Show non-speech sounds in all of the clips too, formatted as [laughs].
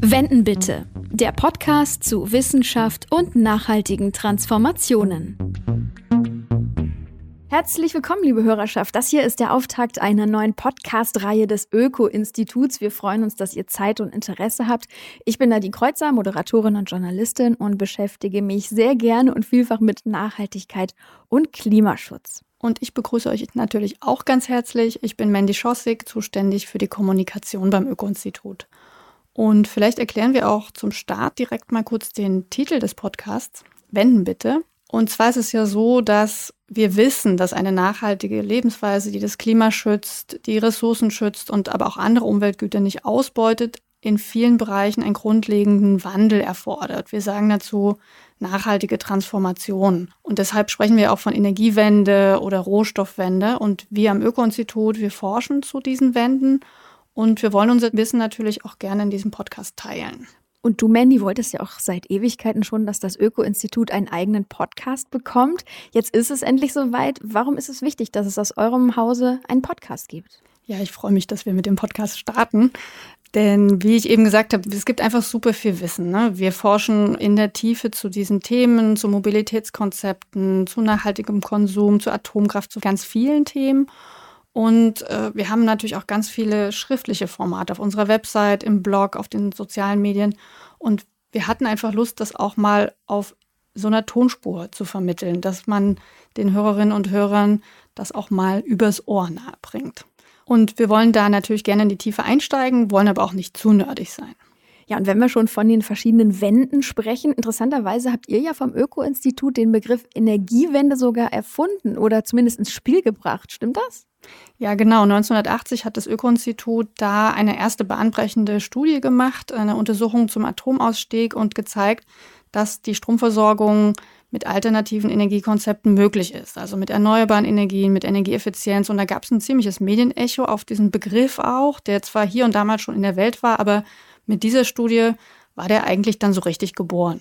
Wenden bitte. Der Podcast zu Wissenschaft und nachhaltigen Transformationen. Herzlich willkommen, liebe Hörerschaft. Das hier ist der Auftakt einer neuen Podcast-Reihe des Öko-Instituts. Wir freuen uns, dass ihr Zeit und Interesse habt. Ich bin Nadine Kreuzer, Moderatorin und Journalistin und beschäftige mich sehr gerne und vielfach mit Nachhaltigkeit und Klimaschutz. Und ich begrüße euch natürlich auch ganz herzlich. Ich bin Mandy Schossig, zuständig für die Kommunikation beim Öko-Institut. Und vielleicht erklären wir auch zum Start direkt mal kurz den Titel des Podcasts. Wenden bitte. Und zwar ist es ja so, dass wir wissen, dass eine nachhaltige Lebensweise, die das Klima schützt, die Ressourcen schützt und aber auch andere Umweltgüter nicht ausbeutet, in vielen Bereichen einen grundlegenden Wandel erfordert. Wir sagen dazu nachhaltige Transformation. Und deshalb sprechen wir auch von Energiewende oder Rohstoffwende. Und wir am Öko-Institut, wir forschen zu diesen Wenden und wir wollen unser Wissen natürlich auch gerne in diesem Podcast teilen. Und du, Mandy, wolltest ja auch seit Ewigkeiten schon, dass das Öko-Institut einen eigenen Podcast bekommt. Jetzt ist es endlich soweit. Warum ist es wichtig, dass es aus eurem Hause einen Podcast gibt? Ja, ich freue mich, dass wir mit dem Podcast starten. Denn wie ich eben gesagt habe, es gibt einfach super viel Wissen. Ne? Wir forschen in der Tiefe zu diesen Themen, zu Mobilitätskonzepten, zu nachhaltigem Konsum, zu Atomkraft, zu ganz vielen Themen. Und äh, wir haben natürlich auch ganz viele schriftliche Formate auf unserer Website, im Blog, auf den sozialen Medien. Und wir hatten einfach Lust, das auch mal auf so einer Tonspur zu vermitteln, dass man den Hörerinnen und Hörern das auch mal übers Ohr nahe bringt. Und wir wollen da natürlich gerne in die Tiefe einsteigen, wollen aber auch nicht zu nerdig sein. Ja, und wenn wir schon von den verschiedenen Wänden sprechen, interessanterweise habt ihr ja vom Öko-Institut den Begriff Energiewende sogar erfunden oder zumindest ins Spiel gebracht. Stimmt das? Ja, genau. 1980 hat das Öko-Institut da eine erste bahnbrechende Studie gemacht, eine Untersuchung zum Atomausstieg und gezeigt, dass die Stromversorgung mit alternativen Energiekonzepten möglich ist, also mit erneuerbaren Energien, mit Energieeffizienz. Und da gab es ein ziemliches Medienecho auf diesen Begriff auch, der zwar hier und damals schon in der Welt war, aber mit dieser Studie war der eigentlich dann so richtig geboren.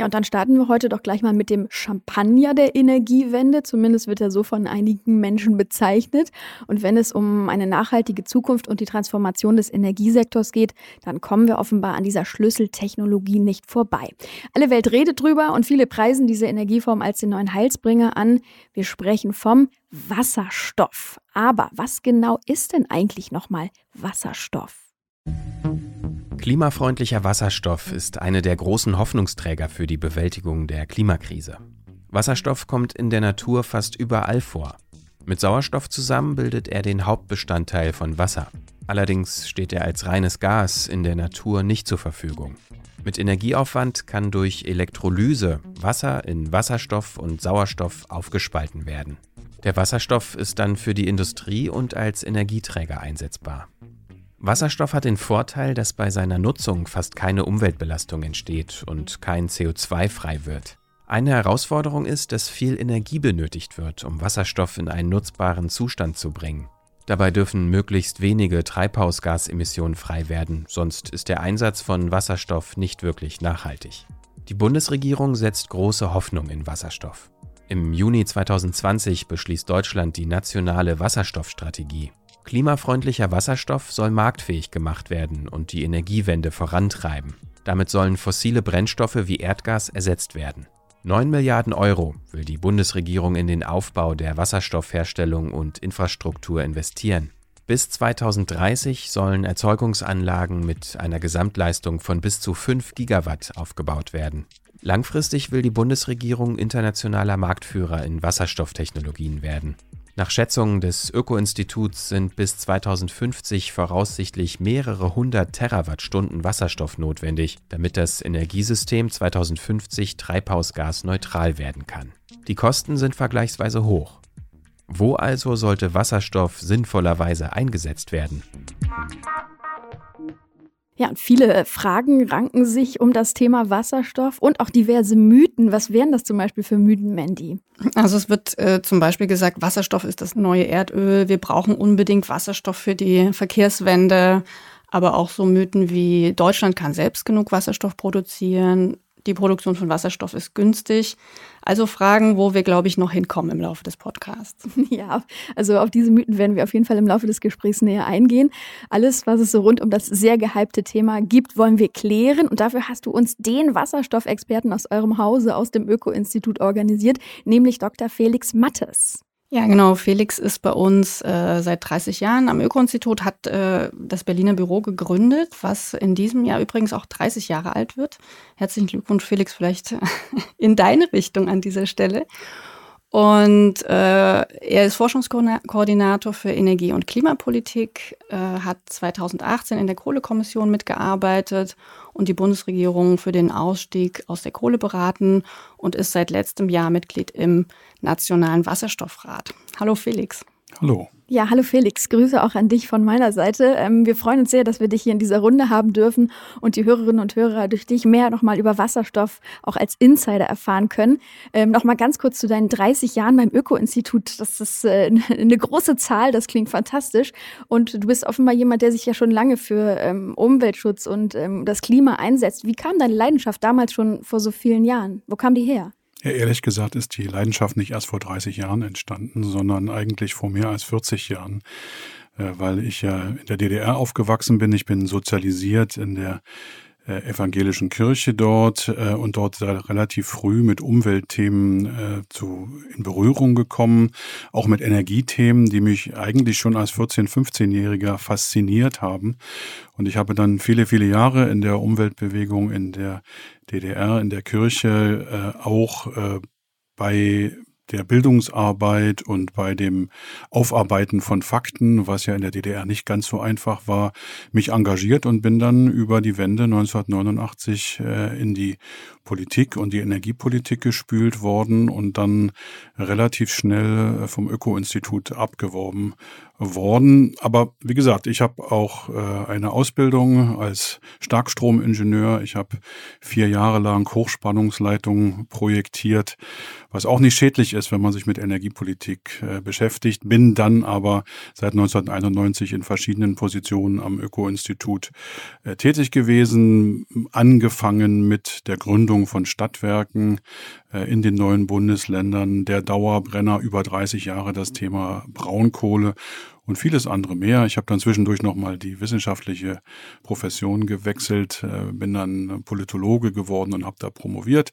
Ja, und dann starten wir heute doch gleich mal mit dem Champagner der Energiewende. Zumindest wird er so von einigen Menschen bezeichnet. Und wenn es um eine nachhaltige Zukunft und die Transformation des Energiesektors geht, dann kommen wir offenbar an dieser Schlüsseltechnologie nicht vorbei. Alle Welt redet drüber und viele preisen diese Energieform als den neuen Heilsbringer an. Wir sprechen vom Wasserstoff. Aber was genau ist denn eigentlich nochmal Wasserstoff? Klimafreundlicher Wasserstoff ist eine der großen Hoffnungsträger für die Bewältigung der Klimakrise. Wasserstoff kommt in der Natur fast überall vor. Mit Sauerstoff zusammen bildet er den Hauptbestandteil von Wasser. Allerdings steht er als reines Gas in der Natur nicht zur Verfügung. Mit Energieaufwand kann durch Elektrolyse Wasser in Wasserstoff und Sauerstoff aufgespalten werden. Der Wasserstoff ist dann für die Industrie und als Energieträger einsetzbar. Wasserstoff hat den Vorteil, dass bei seiner Nutzung fast keine Umweltbelastung entsteht und kein CO2 frei wird. Eine Herausforderung ist, dass viel Energie benötigt wird, um Wasserstoff in einen nutzbaren Zustand zu bringen. Dabei dürfen möglichst wenige Treibhausgasemissionen frei werden, sonst ist der Einsatz von Wasserstoff nicht wirklich nachhaltig. Die Bundesregierung setzt große Hoffnung in Wasserstoff. Im Juni 2020 beschließt Deutschland die nationale Wasserstoffstrategie. Klimafreundlicher Wasserstoff soll marktfähig gemacht werden und die Energiewende vorantreiben. Damit sollen fossile Brennstoffe wie Erdgas ersetzt werden. 9 Milliarden Euro will die Bundesregierung in den Aufbau der Wasserstoffherstellung und Infrastruktur investieren. Bis 2030 sollen Erzeugungsanlagen mit einer Gesamtleistung von bis zu 5 Gigawatt aufgebaut werden. Langfristig will die Bundesregierung internationaler Marktführer in Wasserstofftechnologien werden. Nach Schätzungen des Öko-Instituts sind bis 2050 voraussichtlich mehrere hundert Terawattstunden Wasserstoff notwendig, damit das Energiesystem 2050 treibhausgasneutral werden kann. Die Kosten sind vergleichsweise hoch. Wo also sollte Wasserstoff sinnvollerweise eingesetzt werden? Ja, und viele Fragen ranken sich um das Thema Wasserstoff und auch diverse Mythen. Was wären das zum Beispiel für Mythen, Mandy? Also es wird äh, zum Beispiel gesagt, Wasserstoff ist das neue Erdöl. Wir brauchen unbedingt Wasserstoff für die Verkehrswende. Aber auch so Mythen wie Deutschland kann selbst genug Wasserstoff produzieren. Die Produktion von Wasserstoff ist günstig. Also Fragen, wo wir, glaube ich, noch hinkommen im Laufe des Podcasts. [laughs] Ja, also auf diese Mythen werden wir auf jeden Fall im Laufe des Gesprächs näher eingehen. Alles, was es so rund um das sehr gehypte Thema gibt, wollen wir klären. Und dafür hast du uns den Wasserstoffexperten aus eurem Hause, aus dem Öko-Institut organisiert, nämlich Dr. Felix Mattes. Ja, genau. Felix ist bei uns äh, seit 30 Jahren am Öko-Institut, hat äh, das Berliner Büro gegründet, was in diesem Jahr übrigens auch 30 Jahre alt wird. Herzlichen Glückwunsch, Felix, vielleicht [laughs] in deine Richtung an dieser Stelle. Und äh, er ist Forschungskoordinator für Energie- und Klimapolitik, äh, hat 2018 in der Kohlekommission mitgearbeitet und die Bundesregierung für den Ausstieg aus der Kohle beraten und ist seit letztem Jahr Mitglied im Nationalen Wasserstoffrat. Hallo Felix. Hallo. Ja, hallo Felix, Grüße auch an dich von meiner Seite. Ähm, wir freuen uns sehr, dass wir dich hier in dieser Runde haben dürfen und die Hörerinnen und Hörer durch dich mehr nochmal über Wasserstoff auch als Insider erfahren können. Ähm, nochmal ganz kurz zu deinen 30 Jahren beim Öko-Institut. Das ist äh, [laughs] eine große Zahl, das klingt fantastisch. Und du bist offenbar jemand, der sich ja schon lange für ähm, Umweltschutz und ähm, das Klima einsetzt. Wie kam deine Leidenschaft damals schon vor so vielen Jahren? Wo kam die her? Ja, ehrlich gesagt ist die Leidenschaft nicht erst vor 30 Jahren entstanden, sondern eigentlich vor mehr als 40 Jahren, äh, weil ich ja in der DDR aufgewachsen bin. Ich bin sozialisiert in der äh, evangelischen Kirche dort äh, und dort relativ früh mit Umweltthemen äh, zu, in Berührung gekommen, auch mit Energiethemen, die mich eigentlich schon als 14-, 15-Jähriger fasziniert haben. Und ich habe dann viele, viele Jahre in der Umweltbewegung in der DDR, in der Kirche äh, auch äh, bei der Bildungsarbeit und bei dem Aufarbeiten von Fakten, was ja in der DDR nicht ganz so einfach war, mich engagiert und bin dann über die Wende 1989 äh, in die Politik und die Energiepolitik gespült worden und dann relativ schnell äh, vom Öko-Institut abgeworben worden. Aber wie gesagt, ich habe auch äh, eine Ausbildung als Starkstromingenieur. Ich habe vier Jahre lang Hochspannungsleitungen projektiert, was auch nicht schädlich ist, wenn man sich mit Energiepolitik äh, beschäftigt. Bin dann aber seit 1991 in verschiedenen Positionen am Öko-Institut äh, tätig gewesen, angefangen mit der Gründung von Stadtwerken in den neuen Bundesländern, der Dauerbrenner über 30 Jahre das Thema Braunkohle und vieles andere mehr. Ich habe dann zwischendurch nochmal die wissenschaftliche Profession gewechselt, äh, bin dann Politologe geworden und habe da promoviert.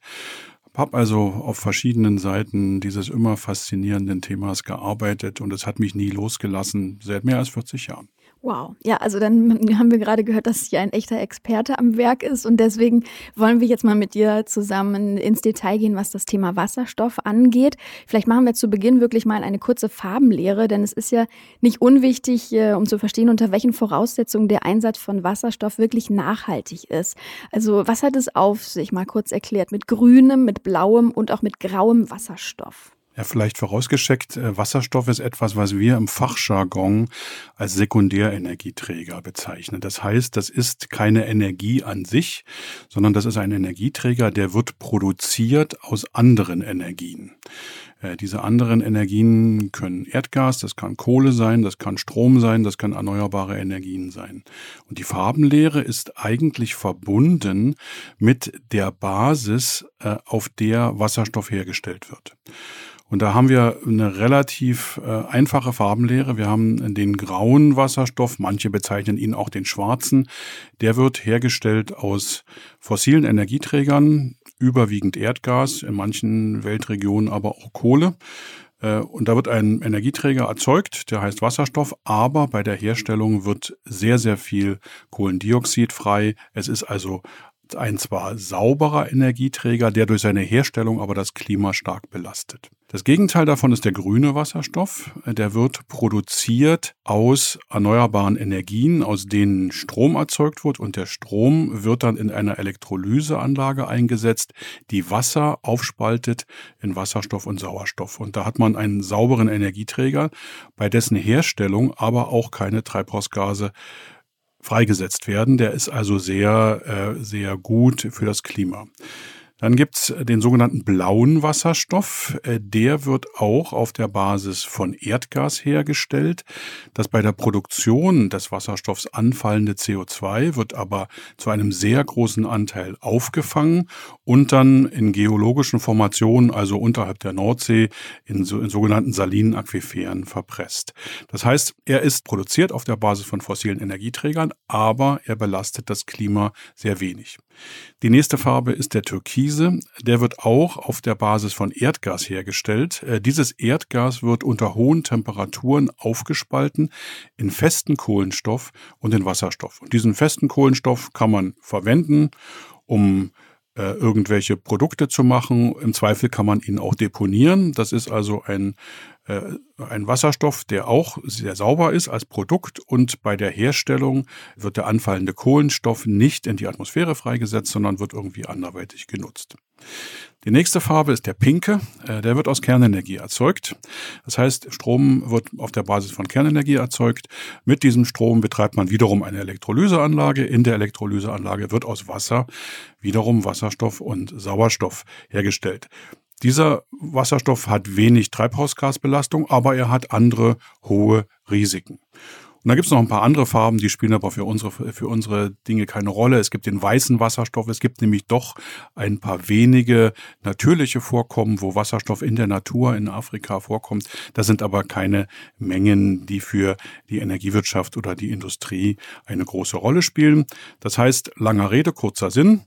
Habe also auf verschiedenen Seiten dieses immer faszinierenden Themas gearbeitet und es hat mich nie losgelassen, seit mehr als 40 Jahren. Wow. Ja, also dann [laughs] haben wir gerade gehört, dass hier ein echter Experte am Werk ist und deswegen wollen wir jetzt mal mit dir zusammen ins Detail gehen, was das Thema Wasserstoff angeht. Vielleicht machen wir zu Beginn wirklich mal eine kurze Farbenlehre, denn es ist ja nicht unwichtig, äh, um zu verstehen, unter welchen Voraussetzungen der Einsatz von Wasserstoff wirklich nachhaltig ist. Also was hat es auf sich, mal kurz erklärt, mit grünem, mit blauem und auch mit grauem Wasserstoff? Ja, vielleicht vorausgeschickt, äh, Wasserstoff ist etwas, was wir im Fachjargon als Sekundärenergieträger bezeichnen. Das heißt, das ist keine Energie an sich, sondern das ist ein Energieträger, der wird produziert aus anderen Energien. Äh, diese anderen Energien können Erdgas, das kann Kohle sein, das kann Strom sein, das kann erneuerbare Energien sein. Und die Farbenlehre ist eigentlich verbunden mit der Basis, äh, auf der Wasserstoff hergestellt wird. Und da haben wir eine relativ äh, einfache Farbenlehre. Wir haben den grauen Wasserstoff, manche bezeichnen ihn auch den schwarzen. Der wird hergestellt aus fossilen Energieträgern, überwiegend Erdgas, in manchen Weltregionen aber auch Kohle. Äh, und da wird ein Energieträger erzeugt, der heißt Wasserstoff, aber bei der Herstellung wird sehr, sehr viel Kohlendioxid frei. Es ist also ein zwar sauberer Energieträger, der durch seine Herstellung aber das Klima stark belastet. Das Gegenteil davon ist der grüne Wasserstoff. Der wird produziert aus erneuerbaren Energien, aus denen Strom erzeugt wird und der Strom wird dann in einer Elektrolyseanlage eingesetzt, die Wasser aufspaltet in Wasserstoff und Sauerstoff. Und da hat man einen sauberen Energieträger, bei dessen Herstellung aber auch keine Treibhausgase freigesetzt werden. Der ist also sehr, äh, sehr gut für das Klima. Dann gibt's den sogenannten blauen Wasserstoff. Äh, der wird auch auf der Basis von Erdgas hergestellt. Das bei der Produktion des Wasserstoffs anfallende CO2 wird aber zu einem sehr großen Anteil aufgefangen und dann in geologischen Formationen, also unterhalb der Nordsee, in, so, in sogenannten salinen Aquiferen verpresst. Das heißt, er ist produziert auf der Basis von fossilen Energieträgern, aber er belastet das Klima sehr wenig. Die nächste Farbe ist der Türkise. Der wird auch auf der Basis von Erdgas hergestellt. Äh, dieses Erdgas wird unter hohen Temperaturen aufgespalten in festen Kohlenstoff und in Wasserstoff. Und diesen festen Kohlenstoff kann man verwenden, um äh, irgendwelche Produkte zu machen. Im Zweifel kann man ihn auch deponieren. Das ist also ein äh, ein Wasserstoff, der auch sehr sauber ist als Produkt und bei der Herstellung wird der anfallende Kohlenstoff nicht in die Atmosphäre freigesetzt, sondern wird irgendwie anderweitig genutzt. Die nächste Farbe ist der pinke. Äh, der wird aus Kernenergie erzeugt. Das heißt, Strom wird auf der Basis von Kernenergie erzeugt. Mit diesem Strom betreibt man wiederum eine Elektrolyseanlage. In der Elektrolyseanlage wird aus Wasser wiederum Wasserstoff und Sauerstoff hergestellt. Dieser Wasserstoff hat wenig Treibhausgasbelastung, aber er hat andere hohe Risiken. Und da gibt es noch ein paar andere Farben, die spielen aber für unsere, für unsere Dinge keine Rolle. Es gibt den weißen Wasserstoff. Es gibt nämlich doch ein paar wenige natürliche Vorkommen, wo Wasserstoff in der Natur in Afrika vorkommt. Das sind aber keine Mengen, die für die Energiewirtschaft oder die Industrie eine große Rolle spielen. Das heißt, langer Rede, kurzer Sinn.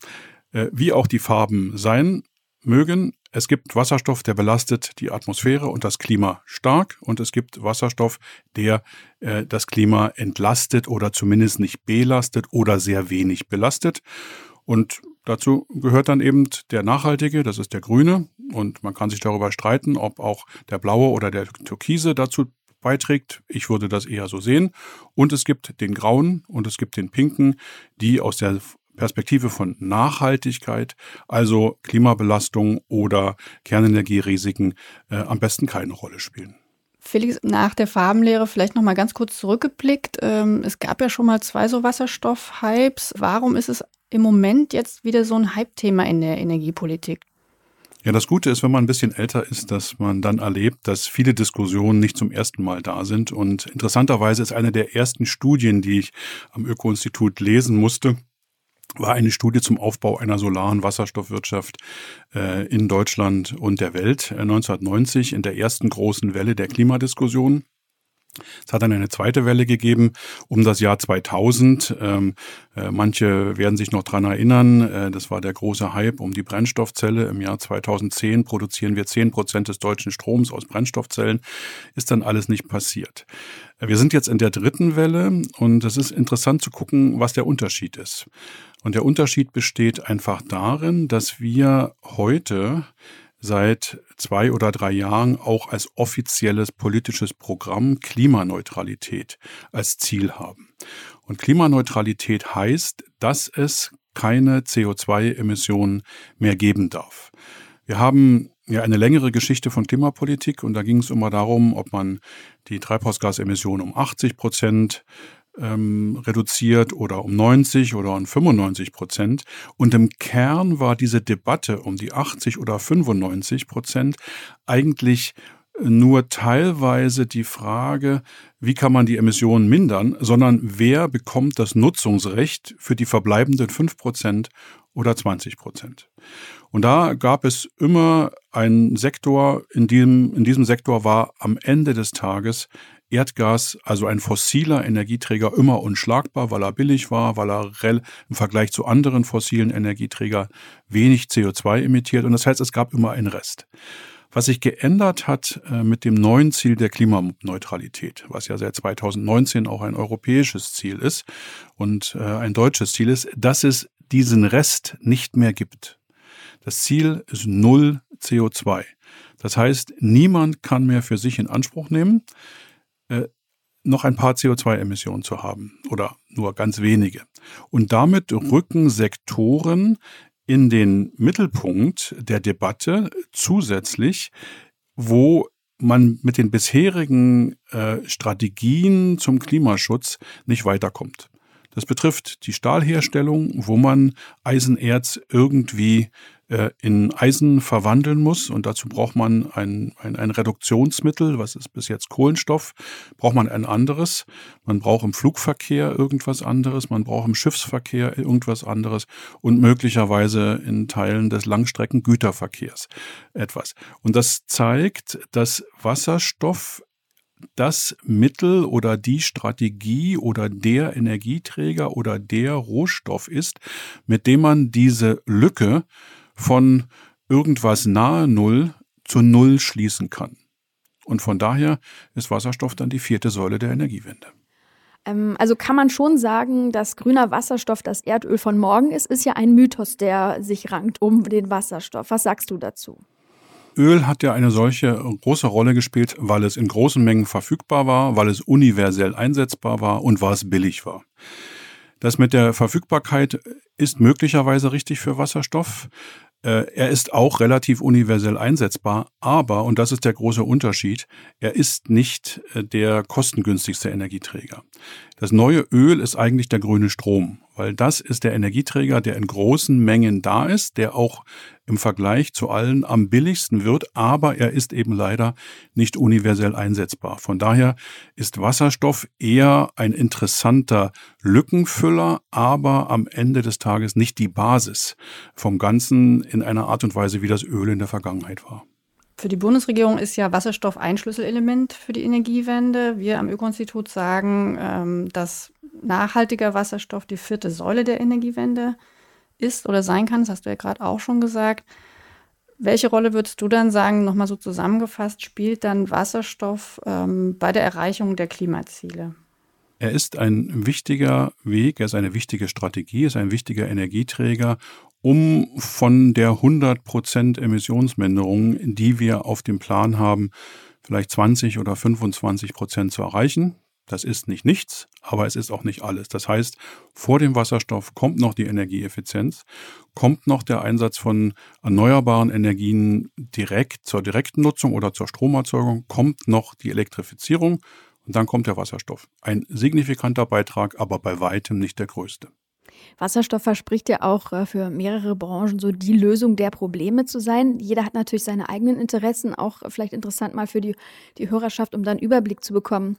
Äh, wie auch die Farben sein mögen, es gibt Wasserstoff, der belastet die Atmosphäre und das Klima stark und es gibt Wasserstoff, der äh, das Klima entlastet oder zumindest nicht belastet oder sehr wenig belastet. Und dazu gehört dann eben der nachhaltige, das ist der grüne. Und man kann sich darüber streiten, ob auch der blaue oder der türkise dazu beiträgt. Ich würde das eher so sehen. Und es gibt den grauen und es gibt den pinken, die aus der Perspektive von Nachhaltigkeit, also Klimabelastung oder Kernenergierisiken, äh, am besten keine Rolle spielen. Felix, nach der Farbenlehre vielleicht noch mal ganz kurz zurückgeblickt. Ähm, es gab ja schon mal zwei so Wasserstoff-Hypes. Warum ist es im Moment jetzt wieder so ein Hype-Thema in der Energiepolitik? Ja, das Gute ist, wenn man ein bisschen älter ist, dass man dann erlebt, dass viele Diskussionen nicht zum ersten Mal da sind. Und interessanterweise ist eine der ersten Studien, die ich am Öko-Institut lesen musste, war eine Studie zum Aufbau einer solaren Wasserstoffwirtschaft äh, in Deutschland und der Welt äh, 1990 in der ersten großen Welle der Klimadiskussion. Es hat dann eine zweite Welle gegeben um das Jahr 2000. Ähm, äh, manche werden sich noch dran erinnern. Äh, das war der große Hype um die Brennstoffzelle. Im Jahr 2010 produzieren wir zehn Prozent des deutschen Stroms aus Brennstoffzellen. Ist dann alles nicht passiert. Wir sind jetzt in der dritten Welle und es ist interessant zu gucken, was der Unterschied ist. Und der Unterschied besteht einfach darin, dass wir heute seit zwei oder drei Jahren auch als offizielles politisches Programm Klimaneutralität als Ziel haben. Und Klimaneutralität heißt, dass es keine CO2-Emissionen mehr geben darf. Wir haben ja eine längere Geschichte von Klimapolitik und da ging es immer darum, ob man die Treibhausgasemissionen um 80 Prozent ähm, reduziert oder um 90 oder um 95 Prozent. Und im Kern war diese Debatte um die 80 oder 95 Prozent eigentlich nur teilweise die Frage, wie kann man die Emissionen mindern, sondern wer bekommt das Nutzungsrecht für die verbleibenden 5 Prozent oder 20 Prozent. Und da gab es immer einen Sektor, in diesem, in diesem Sektor war am Ende des Tages Erdgas, also ein fossiler Energieträger, immer unschlagbar, weil er billig war, weil er im Vergleich zu anderen fossilen Energieträgern wenig CO2 emittiert. Und das heißt, es gab immer einen Rest. Was sich geändert hat äh, mit dem neuen Ziel der Klimaneutralität, was ja seit 2019 auch ein europäisches Ziel ist und äh, ein deutsches Ziel ist, dass es diesen Rest nicht mehr gibt. Das Ziel ist null CO2. Das heißt, niemand kann mehr für sich in Anspruch nehmen, äh, noch ein paar CO2-Emissionen zu haben oder nur ganz wenige. Und damit rücken Sektoren in den Mittelpunkt der Debatte zusätzlich, wo man mit den bisherigen äh, Strategien zum Klimaschutz nicht weiterkommt. Das betrifft die Stahlherstellung, wo man Eisenerz irgendwie in Eisen verwandeln muss. Und dazu braucht man ein, ein, ein Reduktionsmittel, was ist bis jetzt Kohlenstoff, braucht man ein anderes. Man braucht im Flugverkehr irgendwas anderes, man braucht im Schiffsverkehr irgendwas anderes und möglicherweise in Teilen des Langstreckengüterverkehrs etwas. Und das zeigt, dass Wasserstoff das Mittel oder die Strategie oder der Energieträger oder der Rohstoff ist, mit dem man diese Lücke von irgendwas nahe Null zu Null schließen kann. Und von daher ist Wasserstoff dann die vierte Säule der Energiewende. Ähm, also kann man schon sagen, dass grüner Wasserstoff das Erdöl von morgen ist, ist ja ein Mythos, der sich rankt um den Wasserstoff. Was sagst du dazu? Öl hat ja eine solche große Rolle gespielt, weil es in großen Mengen verfügbar war, weil es universell einsetzbar war und weil es billig war. Das mit der Verfügbarkeit ist möglicherweise richtig für Wasserstoff. Äh, er ist auch relativ universell einsetzbar, aber, und das ist der große Unterschied, er ist nicht äh, der kostengünstigste Energieträger. Das neue Öl ist eigentlich der grüne Strom, weil das ist der Energieträger, der in großen Mengen da ist, der auch im Vergleich zu allen am billigsten wird, aber er ist eben leider nicht universell einsetzbar. Von daher ist Wasserstoff eher ein interessanter Lückenfüller, aber am Ende des Tages nicht die Basis vom Ganzen in einer Art und Weise, wie das Öl in der Vergangenheit war. Für die Bundesregierung ist ja Wasserstoff ein Schlüsselelement für die Energiewende. Wir am Öko-Institut sagen, ähm, dass nachhaltiger Wasserstoff die vierte Säule der Energiewende ist oder sein kann. Das hast du ja gerade auch schon gesagt. Welche Rolle würdest du dann sagen, nochmal so zusammengefasst, spielt dann Wasserstoff ähm, bei der Erreichung der Klimaziele? Er ist ein wichtiger Weg, er ist eine wichtige Strategie, er ist ein wichtiger Energieträger, um von der 100% Emissionsminderung, die wir auf dem Plan haben, vielleicht 20 oder 25 Prozent zu erreichen. Das ist nicht nichts, aber es ist auch nicht alles. Das heißt, vor dem Wasserstoff kommt noch die Energieeffizienz, kommt noch der Einsatz von erneuerbaren Energien direkt zur direkten Nutzung oder zur Stromerzeugung, kommt noch die Elektrifizierung und dann kommt der Wasserstoff. Ein signifikanter Beitrag, aber bei weitem nicht der größte. Wasserstoff verspricht ja auch äh, für mehrere Branchen so die Lösung der Probleme zu sein. Jeder hat natürlich seine eigenen Interessen, auch vielleicht interessant mal für die, die Hörerschaft, um dann Überblick zu bekommen.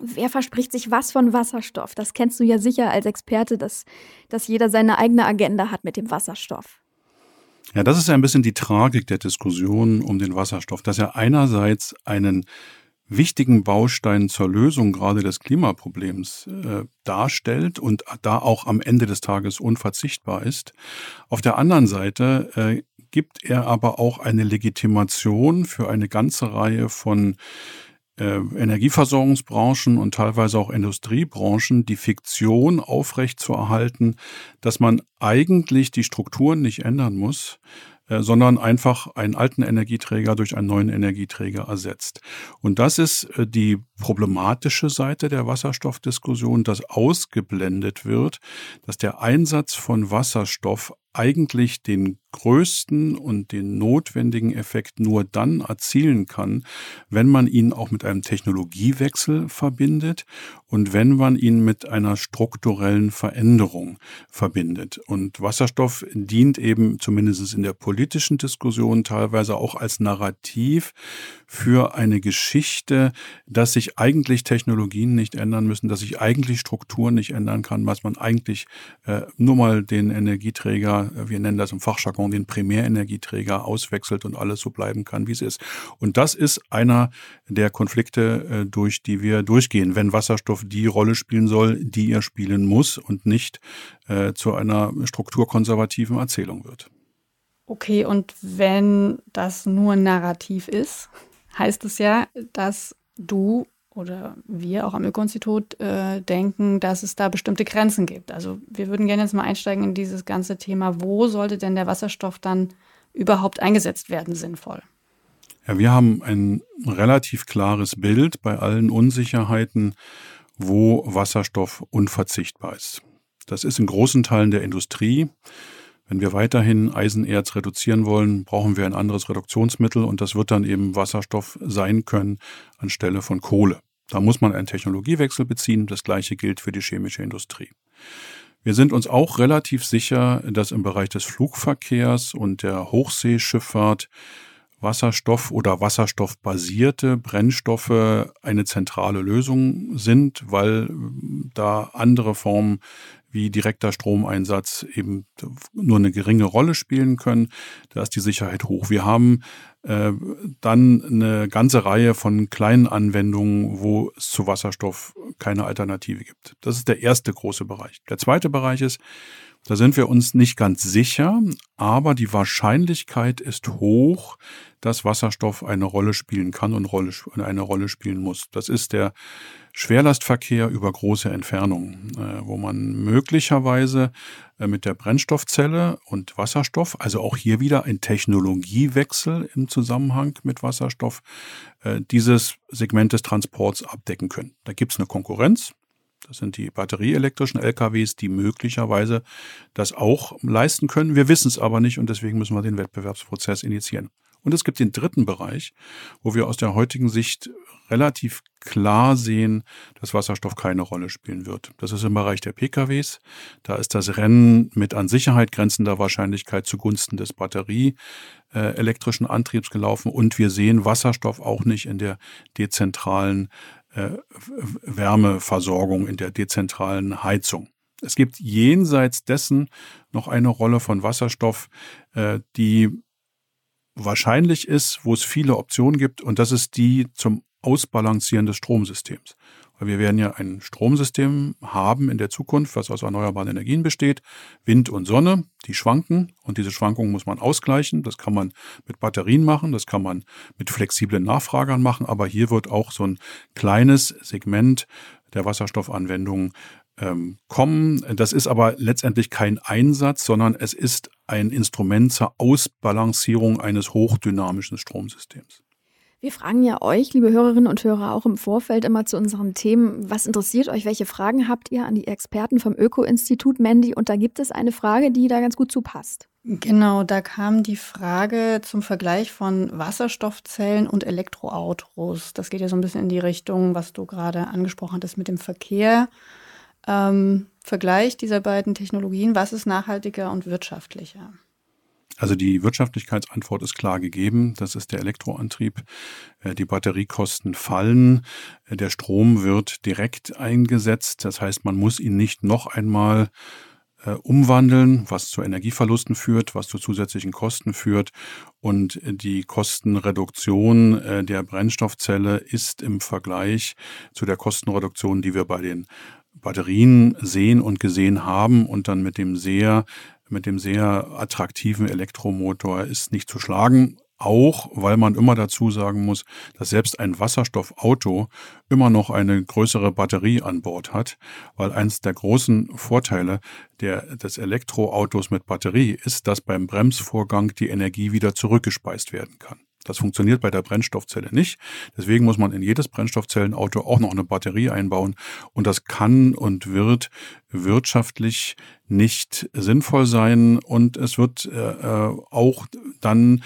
Wer verspricht sich was von Wasserstoff? Das kennst du ja sicher als Experte, dass, dass jeder seine eigene Agenda hat mit dem Wasserstoff. Ja, das ist ja ein bisschen die Tragik der Diskussion um den Wasserstoff, dass er einerseits einen wichtigen Baustein zur Lösung gerade des Klimaproblems äh, darstellt und da auch am Ende des Tages unverzichtbar ist. Auf der anderen Seite äh, gibt er aber auch eine Legitimation für eine ganze Reihe von äh, Energieversorgungsbranchen und teilweise auch Industriebranchen die Fiktion aufrechtzuerhalten, dass man eigentlich die Strukturen nicht ändern muss, äh, sondern einfach einen alten Energieträger durch einen neuen Energieträger ersetzt. Und das ist äh, die problematische Seite der Wasserstoffdiskussion, dass ausgeblendet wird, dass der Einsatz von Wasserstoff eigentlich den größten und den notwendigen Effekt nur dann erzielen kann, wenn man ihn auch mit einem Technologiewechsel verbindet und wenn man ihn mit einer strukturellen Veränderung verbindet. Und Wasserstoff dient eben zumindest in der politischen Diskussion teilweise auch als Narrativ für eine Geschichte, dass sich eigentlich Technologien nicht ändern müssen, dass sich eigentlich Strukturen nicht ändern kann, was man eigentlich äh, nur mal den Energieträger, äh, wir nennen das im Fachjargon den Primärenergieträger auswechselt und alles so bleiben kann, wie es ist. Und das ist einer der Konflikte, äh, durch die wir durchgehen, wenn Wasserstoff die Rolle spielen soll, die er spielen muss und nicht äh, zu einer strukturkonservativen Erzählung wird. Okay, und wenn das nur narrativ ist, [laughs] heißt es ja, dass du oder wir auch am Öko-Institut äh, denken, dass es da bestimmte Grenzen gibt. Also wir würden gerne jetzt mal einsteigen in dieses ganze Thema, wo sollte denn der Wasserstoff dann überhaupt eingesetzt werden, sinnvoll? Ja, wir haben ein relativ klares Bild bei allen Unsicherheiten, wo Wasserstoff unverzichtbar ist. Das ist in großen Teilen der Industrie. Wenn wir weiterhin Eisenerz reduzieren wollen, brauchen wir ein anderes Reduktionsmittel und das wird dann eben Wasserstoff sein können anstelle von Kohle. Da muss man einen Technologiewechsel beziehen. Das gleiche gilt für die chemische Industrie. Wir sind uns auch relativ sicher, dass im Bereich des Flugverkehrs und der Hochseeschifffahrt Wasserstoff oder wasserstoffbasierte Brennstoffe eine zentrale Lösung sind, weil da andere Formen wie direkter Stromeinsatz eben nur eine geringe Rolle spielen können. Da ist die Sicherheit hoch. Wir haben äh, dann eine ganze Reihe von kleinen Anwendungen, wo es zu Wasserstoff keine Alternative gibt. Das ist der erste große Bereich. Der zweite Bereich ist, da sind wir uns nicht ganz sicher, aber die Wahrscheinlichkeit ist hoch, dass Wasserstoff eine Rolle spielen kann und eine Rolle spielen muss. Das ist der Schwerlastverkehr über große Entfernungen, äh, wo man möglicherweise äh, mit der Brennstoffzelle und Wasserstoff, also auch hier wieder ein Technologiewechsel im Zusammenhang mit Wasserstoff, äh, dieses Segment des Transports abdecken können. Da gibt es eine Konkurrenz. Das sind die batterieelektrischen LKWs, die möglicherweise das auch leisten können. Wir wissen es aber nicht und deswegen müssen wir den Wettbewerbsprozess initiieren. Und es gibt den dritten Bereich, wo wir aus der heutigen Sicht relativ klar sehen, dass Wasserstoff keine Rolle spielen wird. Das ist im Bereich der PKWs. Da ist das Rennen mit an Sicherheit grenzender Wahrscheinlichkeit zugunsten des batterieelektrischen Antriebs gelaufen. Und wir sehen Wasserstoff auch nicht in der dezentralen äh, Wärmeversorgung, in der dezentralen Heizung. Es gibt jenseits dessen noch eine Rolle von Wasserstoff, äh, die wahrscheinlich ist, wo es viele Optionen gibt, und das ist die zum Ausbalancieren des Stromsystems. Weil wir werden ja ein Stromsystem haben in der Zukunft, was aus erneuerbaren Energien besteht. Wind und Sonne, die schwanken und diese Schwankungen muss man ausgleichen. Das kann man mit Batterien machen, das kann man mit flexiblen Nachfragern machen, aber hier wird auch so ein kleines Segment der Wasserstoffanwendung ähm, kommen. Das ist aber letztendlich kein Einsatz, sondern es ist ein Instrument zur Ausbalancierung eines hochdynamischen Stromsystems. Wir fragen ja euch, liebe Hörerinnen und Hörer, auch im Vorfeld immer zu unseren Themen, was interessiert euch, welche Fragen habt ihr an die Experten vom Öko-Institut Mandy? Und da gibt es eine Frage, die da ganz gut zu passt. Genau, da kam die Frage zum Vergleich von Wasserstoffzellen und Elektroautos. Das geht ja so ein bisschen in die Richtung, was du gerade angesprochen hattest mit dem Verkehr ähm, Vergleich dieser beiden Technologien, was ist nachhaltiger und wirtschaftlicher? Also die Wirtschaftlichkeitsantwort ist klar gegeben. Das ist der Elektroantrieb. Äh, die Batteriekosten fallen. Äh, der Strom wird direkt eingesetzt. Das heißt, man muss ihn nicht noch einmal äh, umwandeln, was zu Energieverlusten führt, was zu zusätzlichen Kosten führt. Und die Kostenreduktion der Brennstoffzelle ist im Vergleich zu der Kostenreduktion, die wir bei den Batterien sehen und gesehen haben und dann mit dem sehr, mit dem sehr attraktiven Elektromotor ist nicht zu schlagen. Auch weil man immer dazu sagen muss, dass selbst ein Wasserstoffauto immer noch eine größere Batterie an Bord hat, weil eins der großen Vorteile der, des Elektroautos mit Batterie ist, dass beim Bremsvorgang die Energie wieder zurückgespeist werden kann. Das funktioniert bei der Brennstoffzelle nicht. Deswegen muss man in jedes Brennstoffzellenauto auch noch eine Batterie einbauen. Und das kann und wird wirtschaftlich nicht sinnvoll sein. Und es wird äh, äh auch dann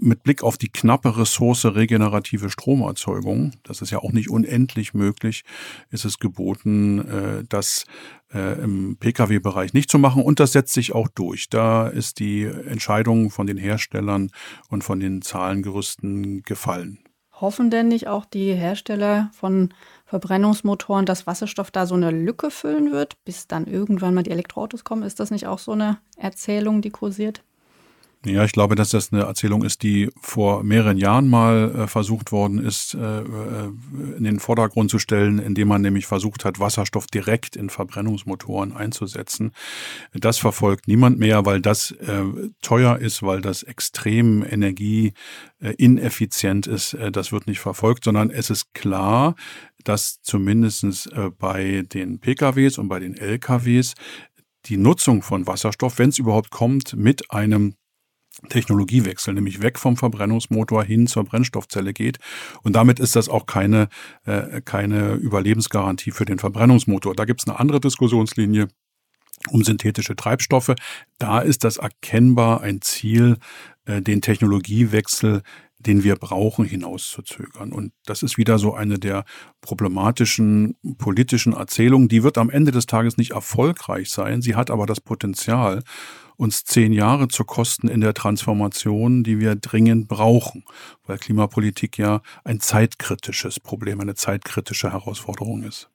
mit Blick auf die knappe Ressource regenerative Stromerzeugung, das ist ja auch nicht unendlich möglich, ist es geboten, äh, das äh, im Pkw-Bereich nicht zu machen. Und das setzt sich auch durch. Da ist die Entscheidung von den Herstellern und von den Zahlengerüsten gefallen. Hoffen denn nicht auch die Hersteller von Verbrennungsmotoren, dass Wasserstoff da so eine Lücke füllen wird, bis dann irgendwann mal die Elektroautos kommen? Ist das nicht auch so eine Erzählung, die kursiert? Ja, ich glaube, dass das eine Erzählung ist, die vor mehreren Jahren mal äh, versucht worden ist, äh, äh, in den Vordergrund zu stellen, indem man nämlich versucht hat, Wasserstoff direkt in Verbrennungsmotoren einzusetzen. Das verfolgt niemand mehr, weil das äh, teuer ist, weil das extrem energieineffizient ist. Äh, das wird nicht verfolgt, sondern es ist klar, dass zumindestens äh, bei den PKWs und bei den LKWs die Nutzung von Wasserstoff, wenn es überhaupt kommt, mit einem Technologiewechsel, nämlich weg vom Verbrennungsmotor hin zur Brennstoffzelle geht. Und damit ist das auch keine, äh, keine Überlebensgarantie für den Verbrennungsmotor. Da gibt es eine andere Diskussionslinie um synthetische Treibstoffe. Da ist das erkennbar ein Ziel, äh, den Technologiewechsel den wir brauchen, hinauszuzögern. Und das ist wieder so eine der problematischen politischen Erzählungen. Die wird am Ende des Tages nicht erfolgreich sein. Sie hat aber das Potenzial, uns zehn Jahre zu kosten in der Transformation, die wir dringend brauchen, weil Klimapolitik ja ein zeitkritisches Problem, eine zeitkritische Herausforderung ist.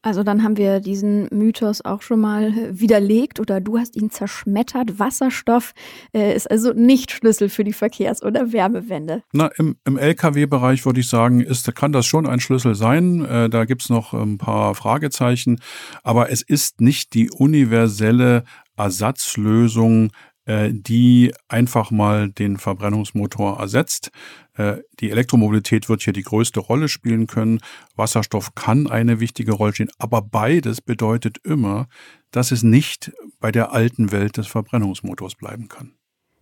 Also dann haben wir diesen Mythos auch schon mal widerlegt oder du hast ihn zerschmettert. Wasserstoff äh, ist also nicht Schlüssel für die Verkehrs- oder Wärmewende. Na, im, im Lkw-Bereich würde ich sagen, ist, kann das schon ein Schlüssel sein. Äh, da gibt es noch ein paar Fragezeichen. Aber es ist nicht die universelle Ersatzlösung äh, die einfach mal den Verbrennungsmotor ersetzt. Äh, die Elektromobilität wird hier die größte Rolle spielen können. Wasserstoff kann eine wichtige Rolle spielen, aber beides bedeutet immer, dass es nicht bei der alten Welt des Verbrennungsmotors bleiben kann.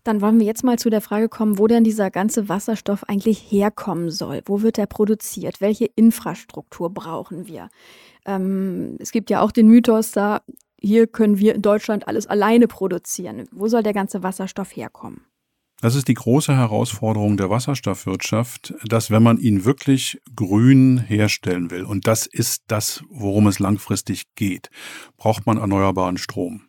Dann wollen wir jetzt mal zu der Frage kommen, wo denn dieser ganze Wasserstoff eigentlich herkommen soll. Wo wird er produziert? Welche Infrastruktur brauchen wir? Ähm, es gibt ja auch den Mythos da, hier können wir in Deutschland alles alleine produzieren. Wo soll der ganze Wasserstoff herkommen? Das ist die große Herausforderung der Wasserstoffwirtschaft, dass wenn man ihn wirklich grün herstellen will, und das ist das, worum es langfristig geht, braucht man erneuerbaren Strom.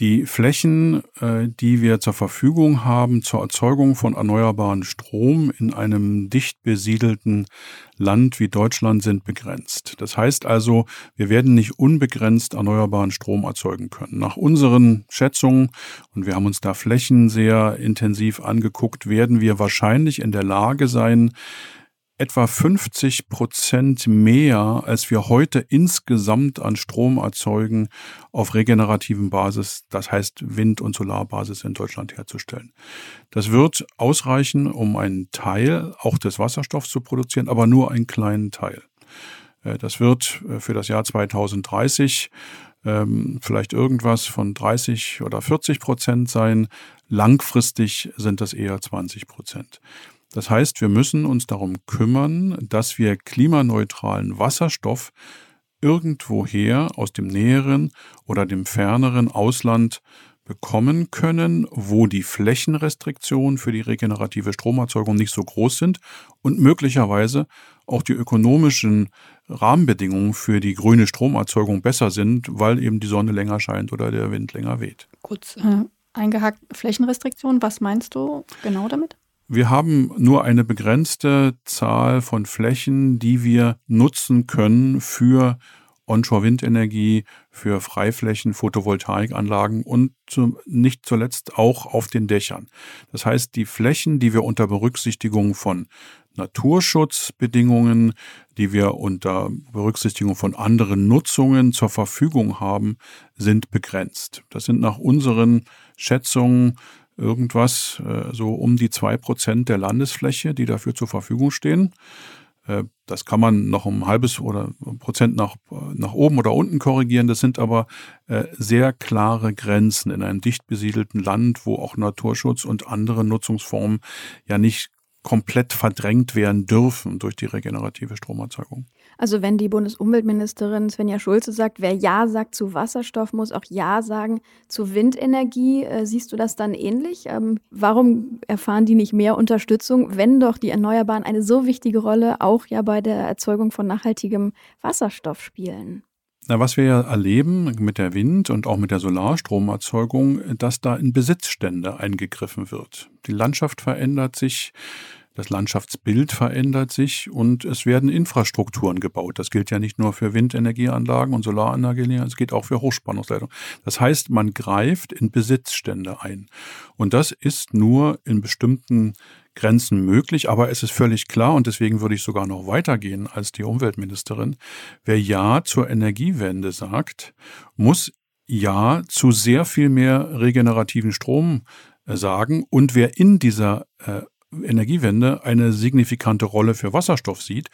Die Flächen, äh, die wir zur Verfügung haben zur Erzeugung von erneuerbaren Strom in einem dicht besiedelten Land wie Deutschland sind begrenzt. Das heißt also, wir werden nicht unbegrenzt erneuerbaren Strom erzeugen können. Nach unseren Schätzungen, und wir haben uns da Flächen sehr intensiv angeguckt, werden wir wahrscheinlich in der Lage sein, etwa 50 Prozent mehr, als wir heute insgesamt an Strom erzeugen, auf regenerativen Basis, das heißt Wind- und Solarbasis in Deutschland herzustellen. Das wird ausreichen, um einen Teil auch des Wasserstoffs zu produzieren, aber nur einen kleinen Teil. Äh, das wird äh, für das Jahr 2030 ähm, vielleicht irgendwas von 30 oder 40 Prozent sein. Langfristig sind das eher 20 Prozent. Das heißt, wir müssen uns darum kümmern, dass wir klimaneutralen Wasserstoff irgendwoher aus dem näheren oder dem ferneren Ausland bekommen können, wo die Flächenrestriktionen für die regenerative Stromerzeugung nicht so groß sind und möglicherweise auch die ökonomischen Rahmenbedingungen für die grüne Stromerzeugung besser sind, weil eben die Sonne länger scheint oder der Wind länger weht. Kurz äh, eingehakt, Flächenrestriktionen, was meinst du genau damit? Wir haben nur eine begrenzte Zahl von Flächen, die wir nutzen können für Onshore-Windenergie, für Freiflächen, Photovoltaikanlagen und zu, nicht zuletzt auch auf den Dächern. Das heißt, die Flächen, die wir unter Berücksichtigung von Naturschutzbedingungen, die wir unter Berücksichtigung von anderen Nutzungen zur Verfügung haben, sind begrenzt. Das sind nach unseren Schätzungen irgendwas, äh, so um die zwei Prozent der Landesfläche, die dafür zur Verfügung stehen. Äh, das kann man noch um ein halbes oder Prozent nach, nach oben oder unten korrigieren. Das sind aber äh, sehr klare Grenzen in einem dicht besiedelten Land, wo auch Naturschutz und andere Nutzungsformen ja nicht komplett verdrängt werden dürfen durch die regenerative Stromerzeugung. Also wenn die Bundesumweltministerin Svenja Schulze sagt, wer Ja sagt zu Wasserstoff, muss auch Ja sagen zu Windenergie. Äh, siehst du das dann ähnlich? Ähm, warum erfahren die nicht mehr Unterstützung, wenn doch die Erneuerbaren eine so wichtige Rolle auch ja bei der Erzeugung von nachhaltigem Wasserstoff spielen? Na, was wir ja erleben mit der Wind- und auch mit der Solarstromerzeugung, dass da in Besitzstände eingegriffen wird. Die Landschaft verändert sich, das Landschaftsbild verändert sich und es werden Infrastrukturen gebaut. Das gilt ja nicht nur für Windenergieanlagen und Solaranlagen, es geht auch für Hochspannungsleitungen. Das heißt, man greift in Besitzstände ein. Und das ist nur in bestimmten Grenzen möglich, aber es ist völlig klar und deswegen würde ich sogar noch weitergehen als die Umweltministerin. Wer Ja zur Energiewende sagt, muss Ja zu sehr viel mehr regenerativen Strom äh, sagen und wer in dieser äh, Energiewende eine signifikante Rolle für Wasserstoff sieht,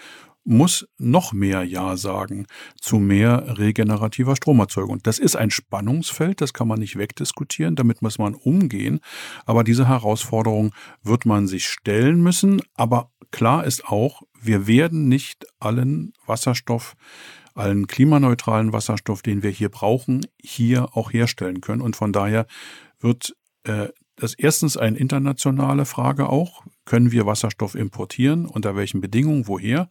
muss noch mehr Ja sagen zu mehr regenerativer Stromerzeugung. Das ist ein Spannungsfeld, das kann man nicht wegdiskutieren, damit muss man umgehen. Aber diese Herausforderung wird man sich stellen müssen. Aber klar ist auch, wir werden nicht allen Wasserstoff allen klimaneutralen Wasserstoff, den wir hier brauchen, hier auch herstellen können. Und von daher wird äh, das ist erstens eine internationale Frage auch. Können wir Wasserstoff importieren? Unter welchen Bedingungen? Woher?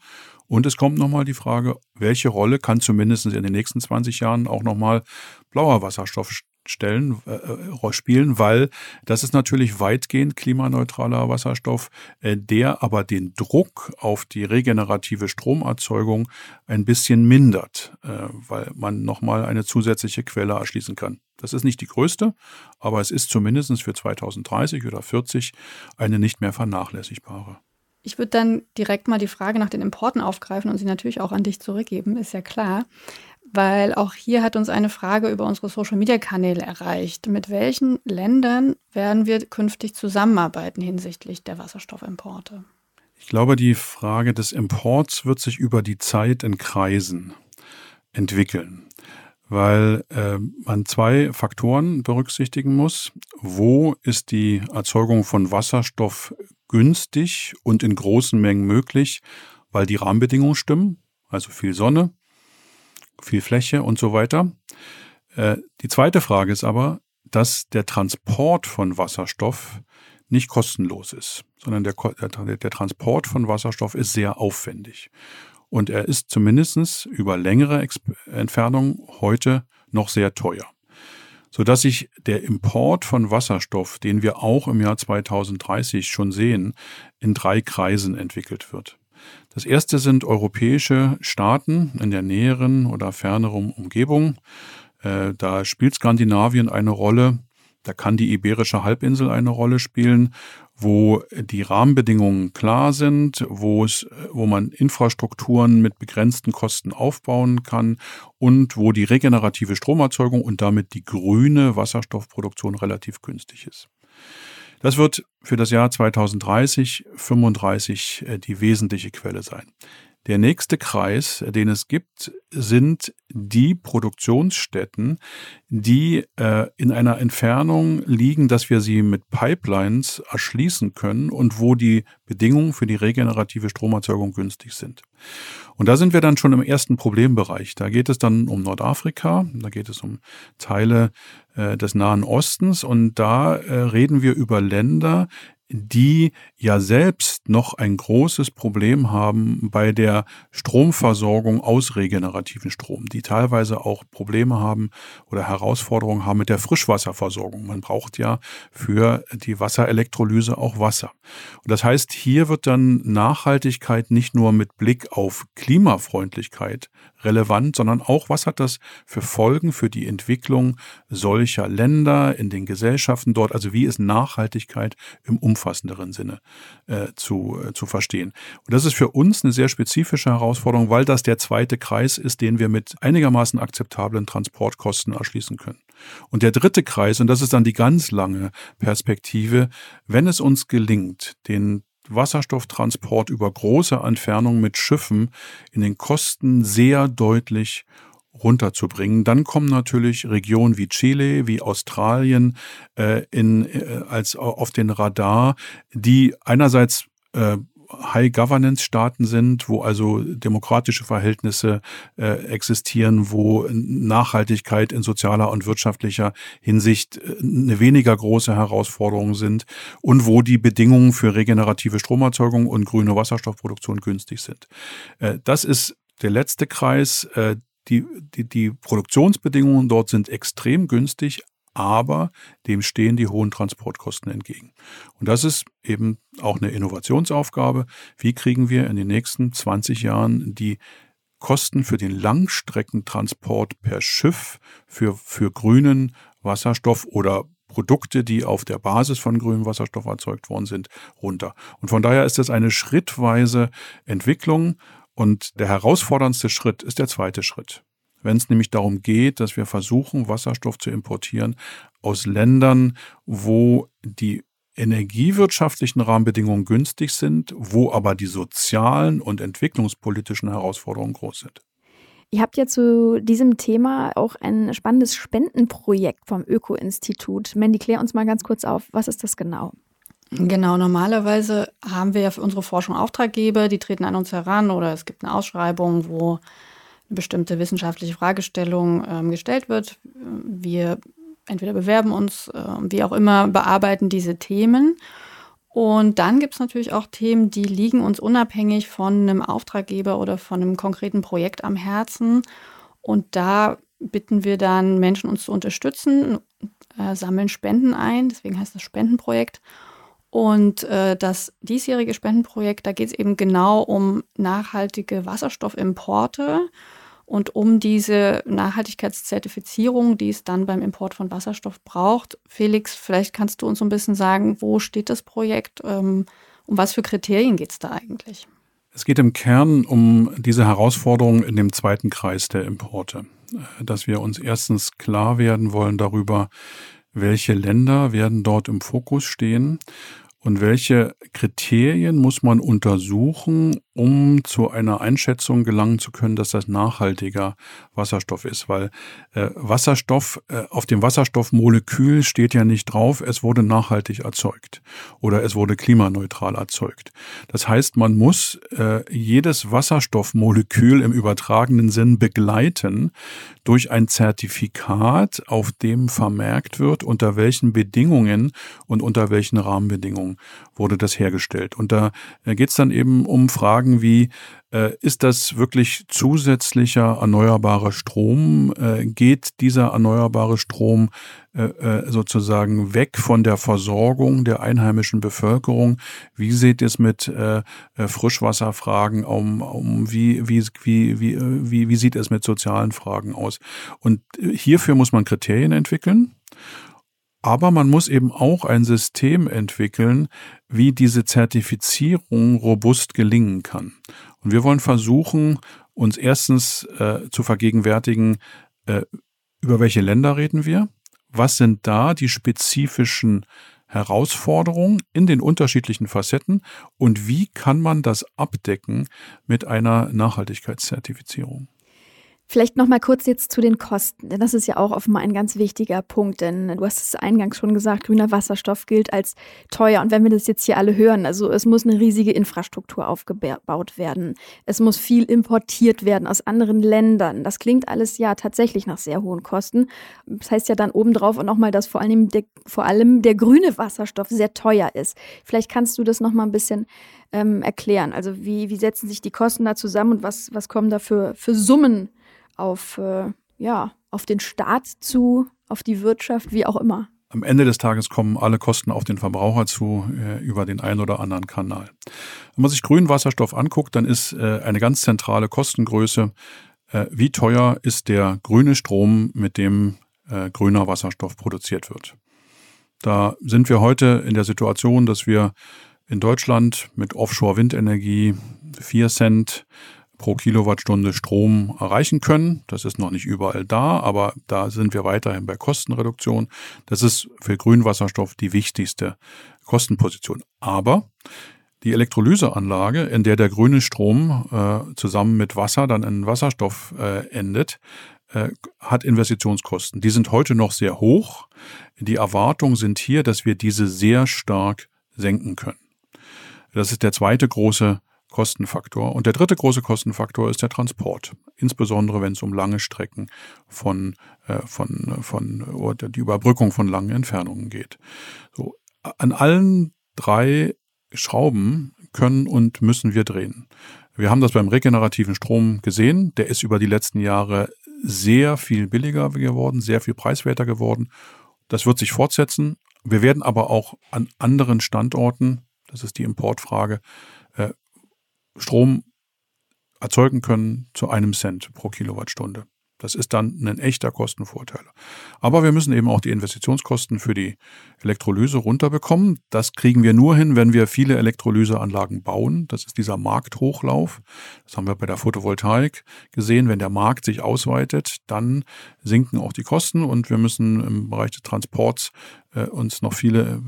Und es kommt nochmal die Frage, welche Rolle kann zumindest in den nächsten 20 Jahren auch nochmal blauer Wasserstoff stellen, äh, äh, spielen, weil das ist natürlich weitgehend klimaneutraler Wasserstoff, äh, der aber den Druck auf die regenerative Stromerzeugung ein bisschen mindert, äh, weil man nochmal eine zusätzliche Quelle erschließen kann. Das ist nicht die größte, aber es ist zumindest für 2030 oder 40 eine nicht mehr vernachlässigbare. Ich würde dann direkt mal die Frage nach den Importen aufgreifen und sie natürlich auch an dich zurückgeben, ist ja klar weil auch hier hat uns eine Frage über unsere Social-Media-Kanäle erreicht. Mit welchen Ländern werden wir künftig zusammenarbeiten hinsichtlich der Wasserstoffimporte? Ich glaube, die Frage des Imports wird sich über die Zeit in Kreisen entwickeln, weil äh, man zwei Faktoren berücksichtigen muss. Wo ist die Erzeugung von Wasserstoff günstig und in großen Mengen möglich, weil die Rahmenbedingungen stimmen, also viel Sonne, viel Fläche und so weiter. Äh, die zweite Frage ist aber, dass der Transport von Wasserstoff nicht kostenlos ist, sondern der, der, der Transport von Wasserstoff ist sehr aufwendig. Und er ist zumindest über längere Exp Entfernungen heute noch sehr teuer. Sodass sich der Import von Wasserstoff, den wir auch im Jahr 2030 schon sehen, in drei Kreisen entwickelt wird. Das erste sind europäische Staaten in der näheren oder ferneren Umgebung. Äh, da spielt Skandinavien eine Rolle. Da kann die Iberische Halbinsel eine Rolle spielen, wo die Rahmenbedingungen klar sind, wo es, wo man Infrastrukturen mit begrenzten Kosten aufbauen kann und wo die regenerative Stromerzeugung und damit die grüne Wasserstoffproduktion relativ günstig ist. Das wird für das Jahr 2030, 35 äh, die wesentliche Quelle sein. Der nächste Kreis, den es gibt, sind die Produktionsstätten, die äh, in einer Entfernung liegen, dass wir sie mit Pipelines erschließen können und wo die Bedingungen für die regenerative Stromerzeugung günstig sind. Und da sind wir dann schon im ersten Problembereich. Da geht es dann um Nordafrika, da geht es um Teile äh, des Nahen Ostens und da äh, reden wir über Länder, die ja selbst noch ein großes Problem haben bei der Stromversorgung aus regenerativen Strom, die teilweise auch Probleme haben oder Herausforderungen haben mit der Frischwasserversorgung. Man braucht ja für die Wasserelektrolyse auch Wasser. Und das heißt, hier wird dann Nachhaltigkeit nicht nur mit Blick auf Klimafreundlichkeit relevant, sondern auch, was hat das für Folgen für die Entwicklung solcher Länder in den Gesellschaften dort? Also wie ist Nachhaltigkeit im umfassenderen Sinne äh, zu, äh, zu verstehen? Und das ist für uns eine sehr spezifische Herausforderung, weil das der zweite Kreis ist, den wir mit einigermaßen akzeptablen Transportkosten erschließen können. Und der dritte Kreis, und das ist dann die ganz lange Perspektive, wenn es uns gelingt, den Wasserstofftransport über große Entfernungen mit Schiffen in den Kosten sehr deutlich runterzubringen. Dann kommen natürlich Regionen wie Chile, wie Australien äh, in, äh, als auf den Radar, die einerseits äh, High-Governance-Staaten sind, wo also demokratische Verhältnisse äh, existieren, wo Nachhaltigkeit in sozialer und wirtschaftlicher Hinsicht äh, eine weniger große Herausforderung sind und wo die Bedingungen für regenerative Stromerzeugung und grüne Wasserstoffproduktion günstig sind. Äh, das ist der letzte Kreis. Äh, die, die, die Produktionsbedingungen dort sind extrem günstig, aber dem stehen die hohen Transportkosten entgegen. Und das ist eben auch eine Innovationsaufgabe. Wie kriegen wir in den nächsten 20 Jahren die Kosten für den Langstreckentransport per Schiff für, für grünen Wasserstoff oder Produkte, die auf der Basis von grünem Wasserstoff erzeugt worden sind, runter. Und von daher ist das eine schrittweise Entwicklung und der herausforderndste Schritt ist der zweite Schritt wenn es nämlich darum geht, dass wir versuchen, Wasserstoff zu importieren aus Ländern, wo die energiewirtschaftlichen Rahmenbedingungen günstig sind, wo aber die sozialen und entwicklungspolitischen Herausforderungen groß sind. Ihr habt ja zu diesem Thema auch ein spannendes Spendenprojekt vom Öko-Institut. Mandy, klär uns mal ganz kurz auf, was ist das genau? Genau, normalerweise haben wir ja für unsere Forschung Auftraggeber, die treten an uns heran oder es gibt eine Ausschreibung, wo eine bestimmte wissenschaftliche Fragestellung ähm, gestellt wird. Wir entweder bewerben uns, äh, wie auch immer, bearbeiten diese Themen. Und dann gibt es natürlich auch Themen, die liegen uns unabhängig von einem Auftraggeber oder von einem konkreten Projekt am Herzen. Und da bitten wir dann Menschen, uns zu unterstützen, äh, sammeln Spenden ein, deswegen heißt das Spendenprojekt. Und äh, das diesjährige Spendenprojekt, da geht es eben genau um nachhaltige Wasserstoffimporte und um diese Nachhaltigkeitszertifizierung, die es dann beim Import von Wasserstoff braucht. Felix, vielleicht kannst du uns so ein bisschen sagen, wo steht das Projekt? Ähm, um was für Kriterien geht es da eigentlich? Es geht im Kern um diese Herausforderung in dem zweiten Kreis der Importe, dass wir uns erstens klar werden wollen darüber, welche Länder werden dort im Fokus stehen und welche Kriterien muss man untersuchen, um zu einer Einschätzung gelangen zu können, dass das nachhaltiger Wasserstoff ist, weil äh, Wasserstoff äh, auf dem Wasserstoffmolekül steht ja nicht drauf, es wurde nachhaltig erzeugt oder es wurde klimaneutral erzeugt. Das heißt, man muss äh, jedes Wasserstoffmolekül im übertragenen Sinn begleiten durch ein Zertifikat, auf dem vermerkt wird, unter welchen Bedingungen und unter welchen Rahmenbedingungen wurde das hergestellt. Und da äh, geht es dann eben um Fragen, wie, äh, ist das wirklich zusätzlicher erneuerbarer Strom? Äh, geht dieser erneuerbare Strom sozusagen weg von der Versorgung der einheimischen Bevölkerung? Wie sieht es mit Frischwasserfragen um, um wie, wie, wie, wie, wie, wie sieht es mit sozialen Fragen aus? Und hierfür muss man Kriterien entwickeln. Aber man muss eben auch ein System entwickeln, wie diese Zertifizierung robust gelingen kann. Und wir wollen versuchen, uns erstens äh, zu vergegenwärtigen, äh, über welche Länder reden wir, was sind da die spezifischen Herausforderungen in den unterschiedlichen Facetten und wie kann man das abdecken mit einer Nachhaltigkeitszertifizierung. Vielleicht noch mal kurz jetzt zu den Kosten, denn das ist ja auch offenbar ein ganz wichtiger Punkt, denn du hast es eingangs schon gesagt, grüner Wasserstoff gilt als teuer und wenn wir das jetzt hier alle hören, also es muss eine riesige Infrastruktur aufgebaut werden. Es muss viel importiert werden aus anderen Ländern. Das klingt alles ja tatsächlich nach sehr hohen Kosten. Das heißt ja dann obendrauf und nochmal, dass vor allem der, vor allem der grüne Wasserstoff sehr teuer ist. Vielleicht kannst du das noch mal ein bisschen ähm, erklären. Also wie, wie setzen sich die Kosten da zusammen und was, was kommen da für, für Summen auf, äh, ja, auf den Staat zu, auf die Wirtschaft, wie auch immer. Am Ende des Tages kommen alle Kosten auf den Verbraucher zu äh, über den einen oder anderen Kanal. Wenn man sich grünen Wasserstoff anguckt, dann ist äh, eine ganz zentrale Kostengröße, äh, wie teuer ist der grüne Strom, mit dem äh, grüner Wasserstoff produziert wird. Da sind wir heute in der Situation, dass wir in Deutschland mit Offshore-Windenergie 4 Cent pro Kilowattstunde Strom erreichen können. Das ist noch nicht überall da, aber da sind wir weiterhin bei Kostenreduktion. Das ist für Grünwasserstoff die wichtigste Kostenposition. Aber die Elektrolyseanlage, in der der grüne Strom äh, zusammen mit Wasser dann in Wasserstoff äh, endet, äh, hat Investitionskosten. Die sind heute noch sehr hoch. Die Erwartungen sind hier, dass wir diese sehr stark senken können. Das ist der zweite große Kostenfaktor. Und der dritte große Kostenfaktor ist der Transport, insbesondere wenn es um lange Strecken von, äh, von, von oder die Überbrückung von langen Entfernungen geht. So, an allen drei Schrauben können und müssen wir drehen. Wir haben das beim regenerativen Strom gesehen. Der ist über die letzten Jahre sehr viel billiger geworden, sehr viel preiswerter geworden. Das wird sich fortsetzen. Wir werden aber auch an anderen Standorten, das ist die Importfrage, Strom erzeugen können zu einem Cent pro Kilowattstunde. Das ist dann ein echter Kostenvorteil. Aber wir müssen eben auch die Investitionskosten für die Elektrolyse runterbekommen. Das kriegen wir nur hin, wenn wir viele Elektrolyseanlagen bauen. Das ist dieser Markthochlauf. Das haben wir bei der Photovoltaik gesehen. Wenn der Markt sich ausweitet, dann sinken auch die Kosten und wir müssen im Bereich des Transports äh, uns noch viele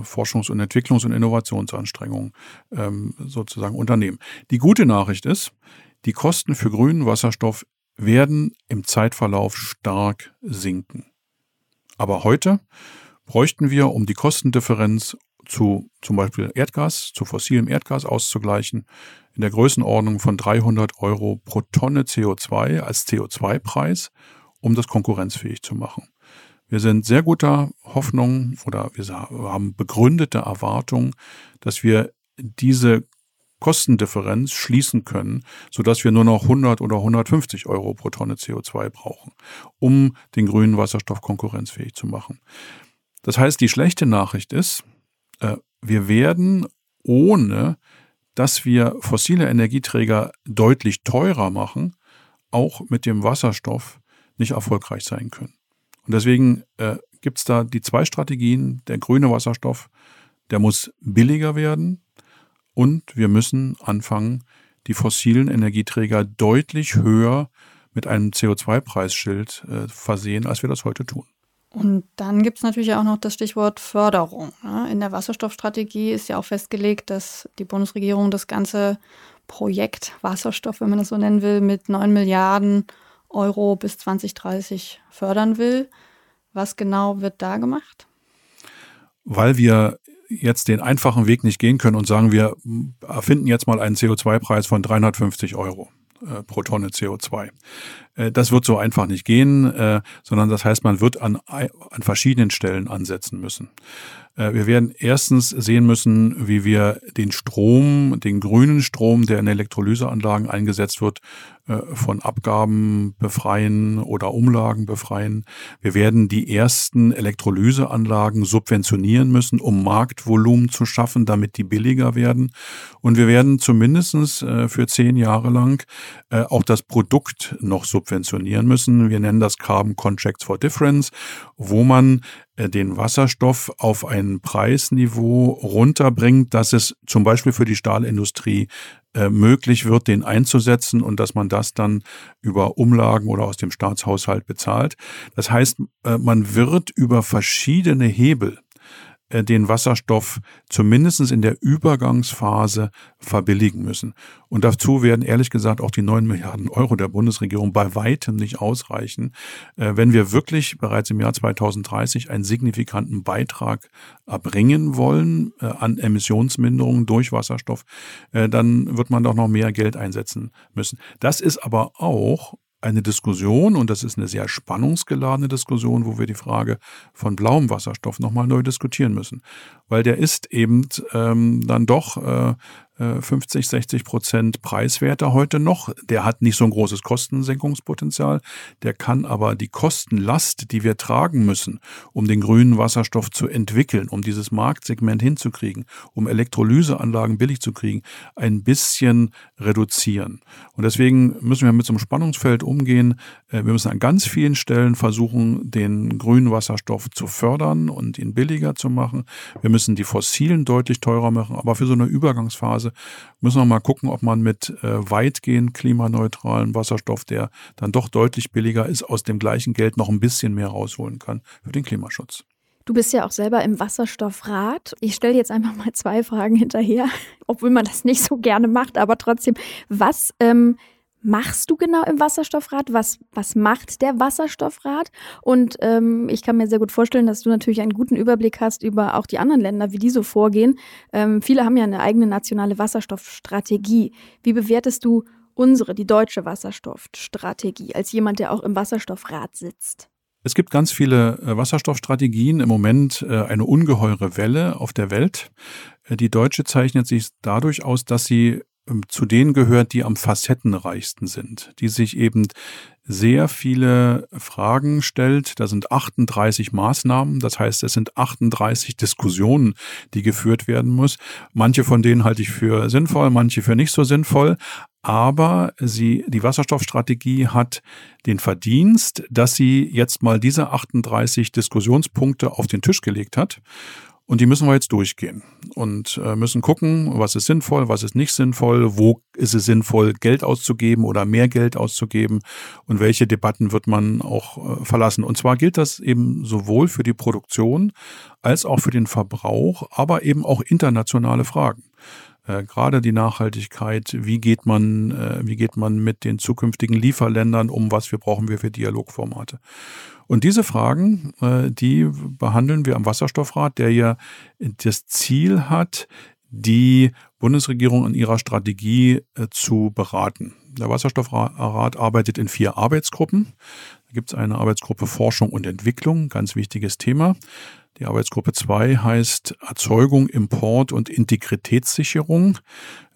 äh, Forschungs- und Entwicklungs- und Innovationsanstrengungen ähm, sozusagen unternehmen. Die gute Nachricht ist, die Kosten für grünen Wasserstoff werden im Zeitverlauf stark sinken. Aber heute bräuchten wir, um die Kostendifferenz zu zum Beispiel Erdgas, zu fossilem Erdgas auszugleichen, in der Größenordnung von 300 Euro pro Tonne CO2 als CO2-Preis, um das konkurrenzfähig zu machen. Wir sind sehr guter Hoffnung oder wir haben begründete Erwartung, dass wir diese Kostendifferenz schließen können, sodass wir nur noch 100 oder 150 Euro pro Tonne CO2 brauchen, um den grünen Wasserstoff konkurrenzfähig zu machen. Das heißt, die schlechte Nachricht ist, äh, wir werden ohne dass wir fossile Energieträger deutlich teurer machen, auch mit dem Wasserstoff nicht erfolgreich sein können. Und deswegen äh, gibt es da die zwei Strategien. Der grüne Wasserstoff, der muss billiger werden und wir müssen anfangen, die fossilen Energieträger deutlich höher mit einem CO2-Preisschild äh, versehen, als wir das heute tun. Und dann gibt es natürlich auch noch das Stichwort Förderung. Ne? In der Wasserstoffstrategie ist ja auch festgelegt, dass die Bundesregierung das ganze Projekt Wasserstoff, wenn man das so nennen will, mit 9 Milliarden Euro bis 2030 fördern will. Was genau wird da gemacht? Weil wir jetzt den einfachen Weg nicht gehen können und sagen, wir erfinden jetzt mal einen CO2-Preis von 350 Euro äh, pro Tonne CO2. Äh, das wird so einfach nicht gehen, äh, sondern das heißt, man wird an, an verschiedenen Stellen ansetzen müssen. Äh, wir werden erstens sehen müssen, wie wir den Strom, den grünen Strom, der in Elektrolyseanlagen eingesetzt wird, von Abgaben befreien oder Umlagen befreien. Wir werden die ersten Elektrolyseanlagen subventionieren müssen, um Marktvolumen zu schaffen, damit die billiger werden. Und wir werden zumindestens äh, für zehn Jahre lang auch das Produkt noch subventionieren müssen. Wir nennen das Carbon Contracts for Difference, wo man äh, den Wasserstoff auf ein Preisniveau runterbringt, dass es zum Beispiel für die Stahlindustrie äh, möglich wird, den einzusetzen und dass man das dann über Umlagen oder aus dem Staatshaushalt bezahlt. Das heißt, äh, man wird über verschiedene Hebel den Wasserstoff zumindest in der Übergangsphase verbilligen müssen. Und dazu werden ehrlich gesagt auch die 9 Milliarden Euro der Bundesregierung bei weitem nicht ausreichen. Äh, wenn wir wirklich bereits im Jahr 2030 einen signifikanten Beitrag erbringen wollen äh, an Emissionsminderungen durch Wasserstoff, dann wird man doch noch mehr Geld einsetzen müssen. Das ist aber auch eine Diskussion, und das ist eine sehr spannungsgeladene Diskussion, wo wir die Frage von blauem Wasserstoff nochmal neu diskutieren müssen. Weil der ist eben ähm, dann doch äh, 50, äh, 60 Prozent preiswerter heute noch. Der hat nicht so ein großes Kostensenkungspotenzial. Der kann aber die Kostenlast, die wir tragen müssen, um den grünen Wasserstoff zu entwickeln, um dieses Marktsegment hinzukriegen, um Elektrolyseanlagen billig zu kriegen, ein bisschen reduzieren. Und deswegen müssen wir mit so einem Spannungsfeld umgehen. Äh, wir müssen an ganz vielen Stellen versuchen, den grünen Wasserstoff zu fördern und ihn billiger zu machen. Wir müssen die fossilen deutlich teurer machen, aber für so eine Übergangsphase müssen wir mal gucken, ob man mit äh, weitgehend klimaneutralen Wasserstoff, der dann doch deutlich billiger ist, aus dem gleichen Geld noch ein bisschen mehr rausholen kann für den Klimaschutz. Du bist ja auch selber im Wasserstoffrat. Ich stelle jetzt einfach mal zwei Fragen hinterher, [laughs] obwohl man das nicht so gerne macht, aber trotzdem, was ähm, machst du genau im Wasserstoffrad? Was, was macht der Wasserstoffrat? Und ähm, ich kann mir sehr gut vorstellen, dass du natürlich einen guten Überblick hast über auch die anderen Länder, wie die so vorgehen. Ähm, viele haben ja eine eigene nationale Wasserstoffstrategie. Wie bewertest du unsere, die deutsche Wasserstoffstrategie, als jemand, der auch im Wasserstoffrat sitzt? Es gibt ganz viele äh, Wasserstoffstrategien, im Moment äh, eine ungeheure Welle auf der Welt. Äh, die deutsche zeichnet sich dadurch aus, dass sie zu denen gehört, die am facettenreichsten sind, die sich eben sehr viele Fragen stellt. Da sind 38 Maßnahmen, das heißt, es sind 38 Diskussionen, die geführt werden muss. Manche von denen halte ich für sinnvoll, manche für nicht so sinnvoll. Aber sie, die Wasserstoffstrategie hat den Verdienst, dass sie jetzt mal diese 38 Diskussionspunkte auf den Tisch gelegt hat und die müssen wir jetzt durchgehen und äh, müssen gucken, was ist sinnvoll, was ist nicht sinnvoll, wo ist es sinnvoll, Geld auszugeben oder mehr Geld auszugeben und welche Debatten wird man auch äh, verlassen. Und zwar gilt das eben sowohl für die Produktion als auch für den Verbrauch, aber eben auch internationale Fragen äh, gerade die Nachhaltigkeit, wie geht man, äh, wie geht man mit den zukünftigen Lieferländern um, was wir brauchen wir für Dialogformate. Und diese Fragen, äh, die behandeln wir am Wasserstoffrat, der ja das Ziel hat, die Bundesregierung in ihrer Strategie äh, zu beraten. Der Wasserstoffrat arbeitet in vier Arbeitsgruppen. Da gibt es eine Arbeitsgruppe Forschung und Entwicklung, ganz wichtiges Thema. Die Arbeitsgruppe 2 heißt Erzeugung, Import und Integritätssicherung.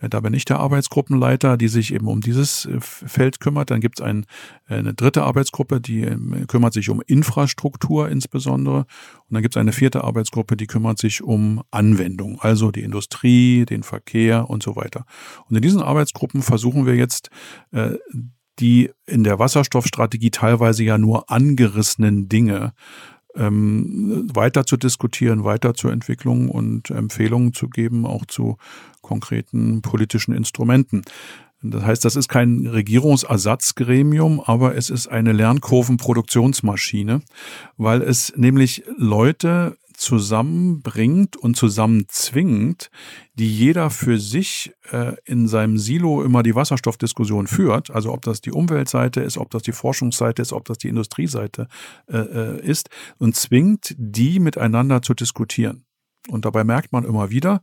Äh, da bin ich der Arbeitsgruppenleiter, die sich eben um dieses äh, Feld kümmert. Dann gibt es ein, äh, eine dritte Arbeitsgruppe, die ähm, kümmert sich um Infrastruktur insbesondere. Und dann gibt es eine vierte Arbeitsgruppe, die kümmert sich um Anwendung, also die Industrie, den Verkehr und so weiter. Und in diesen Arbeitsgruppen versuchen wir jetzt die in der Wasserstoffstrategie teilweise ja nur angerissenen Dinge ähm, weiter zu diskutieren, weiter zur Entwicklung und Empfehlungen zu geben, auch zu konkreten politischen Instrumenten. Das heißt, das ist kein Regierungsersatzgremium, aber es ist eine Lernkurvenproduktionsmaschine, weil es nämlich Leute zusammenbringt und zusammenzwingt, die jeder für sich äh, in seinem Silo immer die Wasserstoffdiskussion führt, also ob das die Umweltseite ist, ob das die Forschungsseite ist, ob das die Industrieseite äh, äh ist, und zwingt die miteinander zu diskutieren. Und dabei merkt man immer wieder,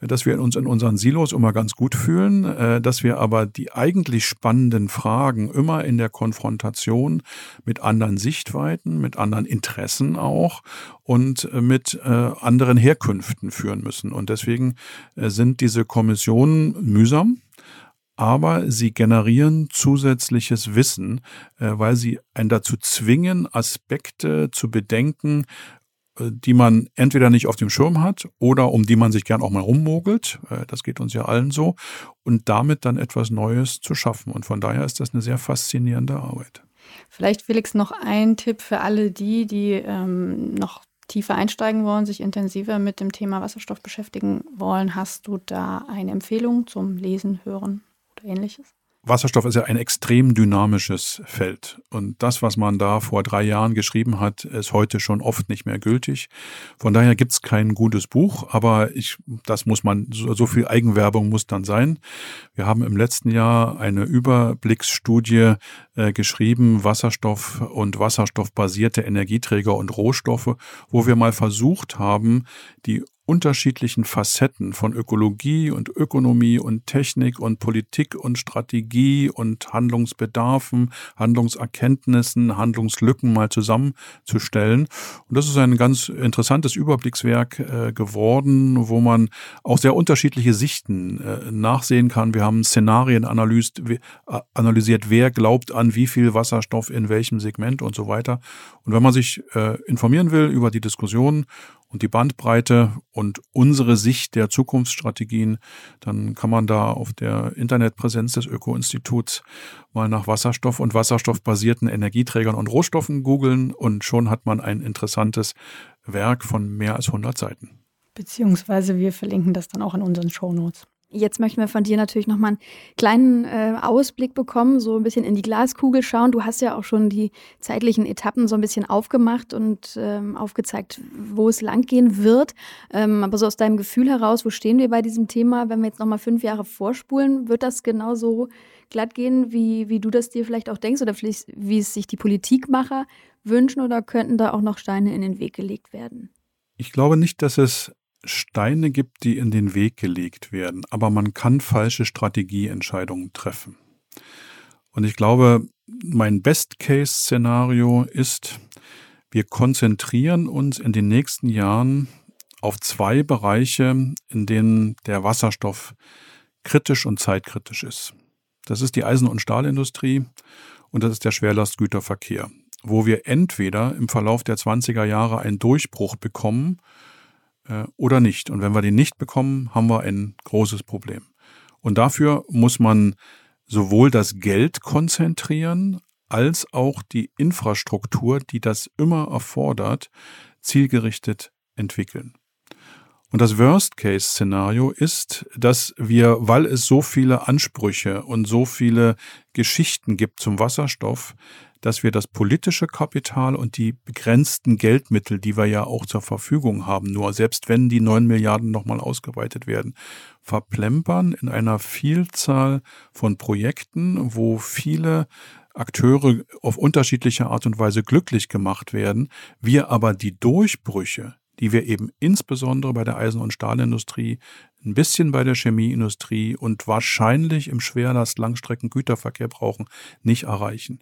dass wir uns in unseren Silos immer ganz gut fühlen, äh, dass wir aber die eigentlich spannenden Fragen immer in der Konfrontation mit anderen Sichtweiten, mit anderen Interessen auch und äh, mit äh, anderen Herkünften führen müssen. Und deswegen sind diese Kommissionen mühsam, aber sie generieren zusätzliches Wissen, weil sie einen dazu zwingen, Aspekte zu bedenken, die man entweder nicht auf dem Schirm hat oder um die man sich gern auch mal rummogelt. Äh, das geht uns ja allen so. Und damit dann etwas Neues zu schaffen. Und von daher ist das eine sehr faszinierende Arbeit. Vielleicht, Felix, noch ein Tipp für alle die, die ähm, noch tiefer einsteigen wollen, sich intensiver mit dem Thema Wasserstoff beschäftigen wollen. Hast du da eine Empfehlung zum Lesen, Hören oder ähnliches? Wasserstoff ist ja ein extrem dynamisches Feld. Und das, was man da vor drei Jahren geschrieben hat, ist heute schon oft nicht mehr gültig. Von daher gibt es kein gutes Buch, aber ich, das muss man, so, so viel Eigenwerbung muss dann sein. Wir haben im letzten Jahr eine Überblicksstudie äh, geschrieben, Wasserstoff und wasserstoffbasierte Energieträger und Rohstoffe, wo wir mal versucht haben, die unterschiedlichen Facetten von Ökologie und Ökonomie und Technik und Politik und Strategie und Handlungsbedarfen, Handlungserkenntnissen, Handlungslücken mal zusammenzustellen. Und das ist ein ganz interessantes Überblickswerk äh, geworden, wo man auch sehr unterschiedliche Sichten äh, nachsehen kann. Wir haben Szenarien analysiert, äh, analysiert, wer glaubt an wie viel Wasserstoff in welchem Segment und so weiter. Und wenn man sich äh, informieren will über die Diskussion und die Bandbreite und unsere Sicht der Zukunftsstrategien, dann kann man da auf der Internetpräsenz des Öko-Instituts mal nach Wasserstoff und wasserstoffbasierten Energieträgern und Rohstoffen googeln und schon hat man ein interessantes Werk von mehr als 100 Seiten. Beziehungsweise wir verlinken das dann auch in unseren Shownotes. Jetzt möchten wir von dir natürlich nochmal einen kleinen äh, Ausblick bekommen, so ein bisschen in die Glaskugel schauen. Du hast ja auch schon die zeitlichen Etappen so ein bisschen aufgemacht und ähm, aufgezeigt, wo es langgehen wird. Ähm, aber so aus deinem Gefühl heraus, wo stehen wir bei diesem Thema? Wenn wir jetzt nochmal fünf Jahre vorspulen, wird das genauso glatt gehen, wie, wie du das dir vielleicht auch denkst oder vielleicht, wie es sich die Politikmacher wünschen oder könnten da auch noch Steine in den Weg gelegt werden? Ich glaube nicht, dass es Steine gibt, die in den Weg gelegt werden, aber man kann falsche Strategieentscheidungen treffen. Und ich glaube, mein Best-Case-Szenario ist, wir konzentrieren uns in den nächsten Jahren auf zwei Bereiche, in denen der Wasserstoff kritisch und zeitkritisch ist. Das ist die Eisen- und Stahlindustrie und das ist der Schwerlastgüterverkehr, wo wir entweder im Verlauf der 20er Jahre einen Durchbruch bekommen äh, oder nicht. Und wenn wir den nicht bekommen, haben wir ein großes Problem. Und dafür muss man sowohl das Geld konzentrieren, als auch die Infrastruktur, die das immer erfordert, zielgerichtet entwickeln. Und das Worst-Case-Szenario ist, dass wir, weil es so viele Ansprüche und so viele Geschichten gibt zum Wasserstoff, dass wir das politische Kapital und die begrenzten Geldmittel, die wir ja auch zur Verfügung haben, nur selbst wenn die neun Milliarden nochmal ausgeweitet werden, verplempern in einer Vielzahl von Projekten, wo viele Akteure auf unterschiedliche Art und Weise glücklich gemacht werden, wir aber die Durchbrüche, die wir eben insbesondere bei der Eisen- und Stahlindustrie, ein bisschen bei der Chemieindustrie und wahrscheinlich im Schwerlast-Langstreckengüterverkehr brauchen, nicht erreichen.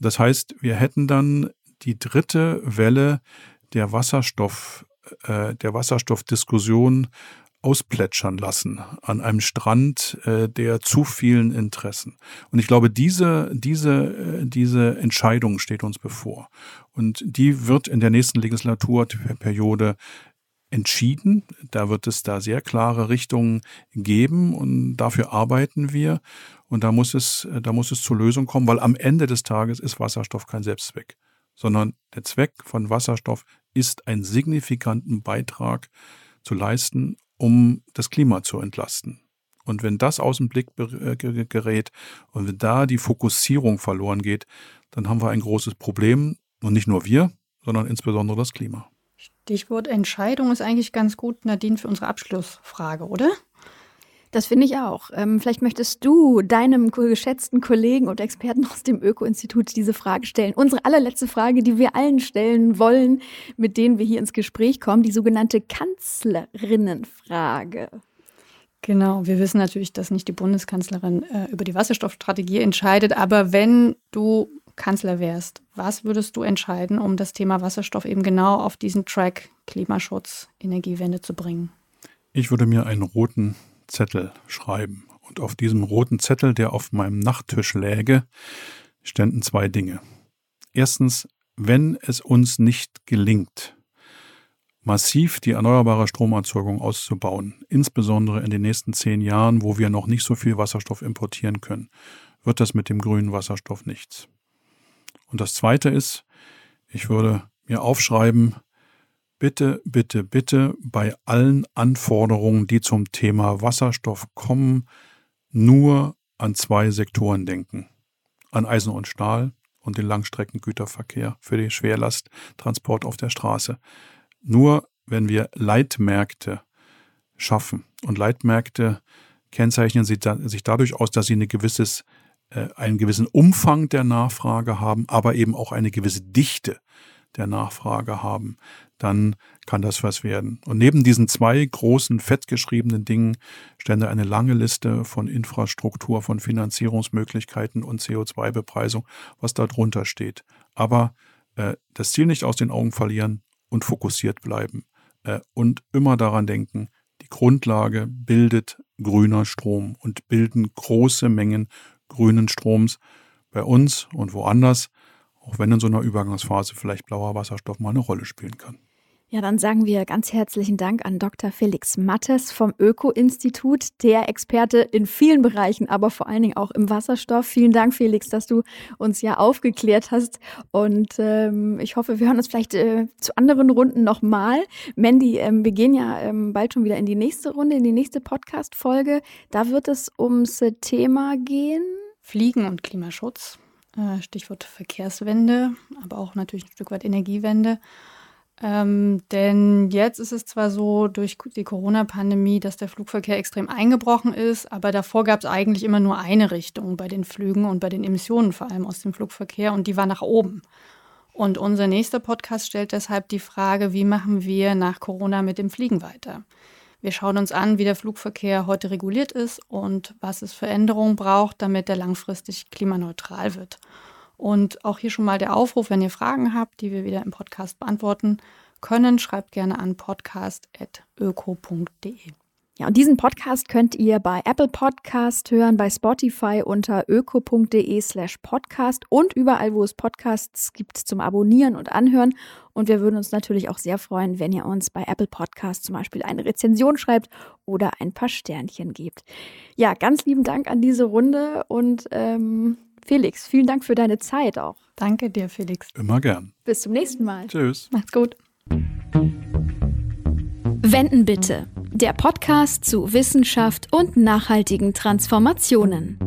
Das heißt, wir hätten dann die dritte Welle der Wasserstoff, äh, der Wasserstoffdiskussion ausplätschern lassen an einem Strand äh, der zu vielen Interessen. Und ich glaube, diese, diese, äh, diese Entscheidung steht uns bevor. Und die wird in der nächsten Legislaturperiode entschieden. Da wird es da sehr klare Richtungen geben und dafür arbeiten wir. Und da muss es, da muss es zur Lösung kommen, weil am Ende des Tages ist Wasserstoff kein Selbstzweck, sondern der Zweck von Wasserstoff ist, einen signifikanten Beitrag zu leisten, um das Klima zu entlasten. Und wenn das aus dem Blick äh, gerät und wenn da die Fokussierung verloren geht, dann haben wir ein großes Problem. Und nicht nur wir, sondern insbesondere das Klima. Stichwort Entscheidung ist eigentlich ganz gut, Nadine, für unsere Abschlussfrage, oder? Das finde ich auch. Ähm, vielleicht möchtest du deinem geschätzten Kollegen und Experten aus dem Öko-Institut diese Frage stellen. Unsere allerletzte Frage, die wir allen stellen wollen, mit denen wir hier ins Gespräch kommen, die sogenannte Kanzlerinnenfrage. Genau, wir wissen natürlich, dass nicht die Bundeskanzlerin äh, über die Wasserstoffstrategie entscheidet, aber wenn du Kanzler wärst, was würdest du entscheiden, um das Thema Wasserstoff eben genau auf diesen Track Klimaschutz, Energiewende zu bringen? Ich würde mir einen roten Zettel schreiben. Und auf diesem roten Zettel, der auf meinem Nachttisch läge, ständen zwei Dinge. Erstens, wenn es uns nicht gelingt, massiv die erneuerbare Stromerzeugung auszubauen, insbesondere in den nächsten zehn Jahren, wo wir noch nicht so viel Wasserstoff importieren können, wird das mit dem grünen Wasserstoff nichts. Und das Zweite ist, ich würde mir aufschreiben, bitte, bitte, bitte bei allen Anforderungen, die zum Thema Wasserstoff kommen, nur an zwei Sektoren denken. An Eisen und Stahl und den Langstreckengüterverkehr für die Schwerlasttransport auf der Straße. Nur wenn wir Leitmärkte schaffen und Leitmärkte kennzeichnen sich dadurch aus, dass sie eine gewisses, äh, einen gewissen Umfang der Nachfrage haben, aber eben auch eine gewisse Dichte der Nachfrage haben, dann kann das was werden. Und neben diesen zwei großen, fettgeschriebenen Dingen stände eine lange Liste von Infrastruktur, von Finanzierungsmöglichkeiten und CO2-Bepreisung, was da drunter steht. Aber äh, das Ziel nicht aus den Augen verlieren und fokussiert bleiben. Äh, und immer daran denken, die Grundlage bildet grüner Strom und bilden große Mengen grünen Stroms bei uns und woanders auch wenn in so einer Übergangsphase vielleicht blauer Wasserstoff mal eine Rolle spielen kann. Ja, dann sagen wir ganz herzlichen Dank an Dr. Felix Mattes vom Öko-Institut, der Experte in vielen Bereichen, aber vor allen Dingen auch im Wasserstoff. Vielen Dank, Felix, dass du uns ja aufgeklärt hast. Und ähm, ich hoffe, wir hören uns vielleicht äh, zu anderen Runden nochmal. Mandy, ähm, wir gehen ja ähm, bald schon wieder in die nächste Runde, in die nächste Podcast-Folge. Da wird es ums Thema gehen. Fliegen und Klimaschutz. Äh, Stichwort Verkehrswende, aber auch natürlich ein Stück weit Energiewende. Ähm, denn jetzt ist es zwar so durch die Corona-Pandemie, dass der Flugverkehr extrem eingebrochen ist, aber davor gab es eigentlich immer nur eine Richtung bei den Flügen und bei den Emissionen vor allem aus dem Flugverkehr und die war nach oben. Und unser nächster Podcast stellt deshalb die Frage, wie machen wir nach Corona mit dem Fliegen weiter? Wir schauen uns an, wie der Flugverkehr heute reguliert ist und was es für Änderungen braucht, damit er langfristig klimaneutral wird. Und auch hier schon mal der Aufruf, wenn ihr Fragen habt, die wir wieder im Podcast beantworten können, schreibt gerne an podcast.öko.de. Ja, und diesen Podcast könnt ihr bei Apple Podcast hören, bei Spotify unter öko.de slash podcast und überall, wo es Podcasts gibt zum Abonnieren und Anhören. Und wir würden uns natürlich auch sehr freuen, wenn ihr uns bei Apple Podcast zum Beispiel eine Rezension schreibt oder ein paar Sternchen gebt. Ja, ganz lieben Dank an diese Runde und ähm, Felix, vielen Dank für deine Zeit auch. Danke dir, Felix. Immer gern. Bis zum nächsten Mal. Tschüss. Macht's gut. Wenden bitte der Podcast zu Wissenschaft und nachhaltigen Transformationen.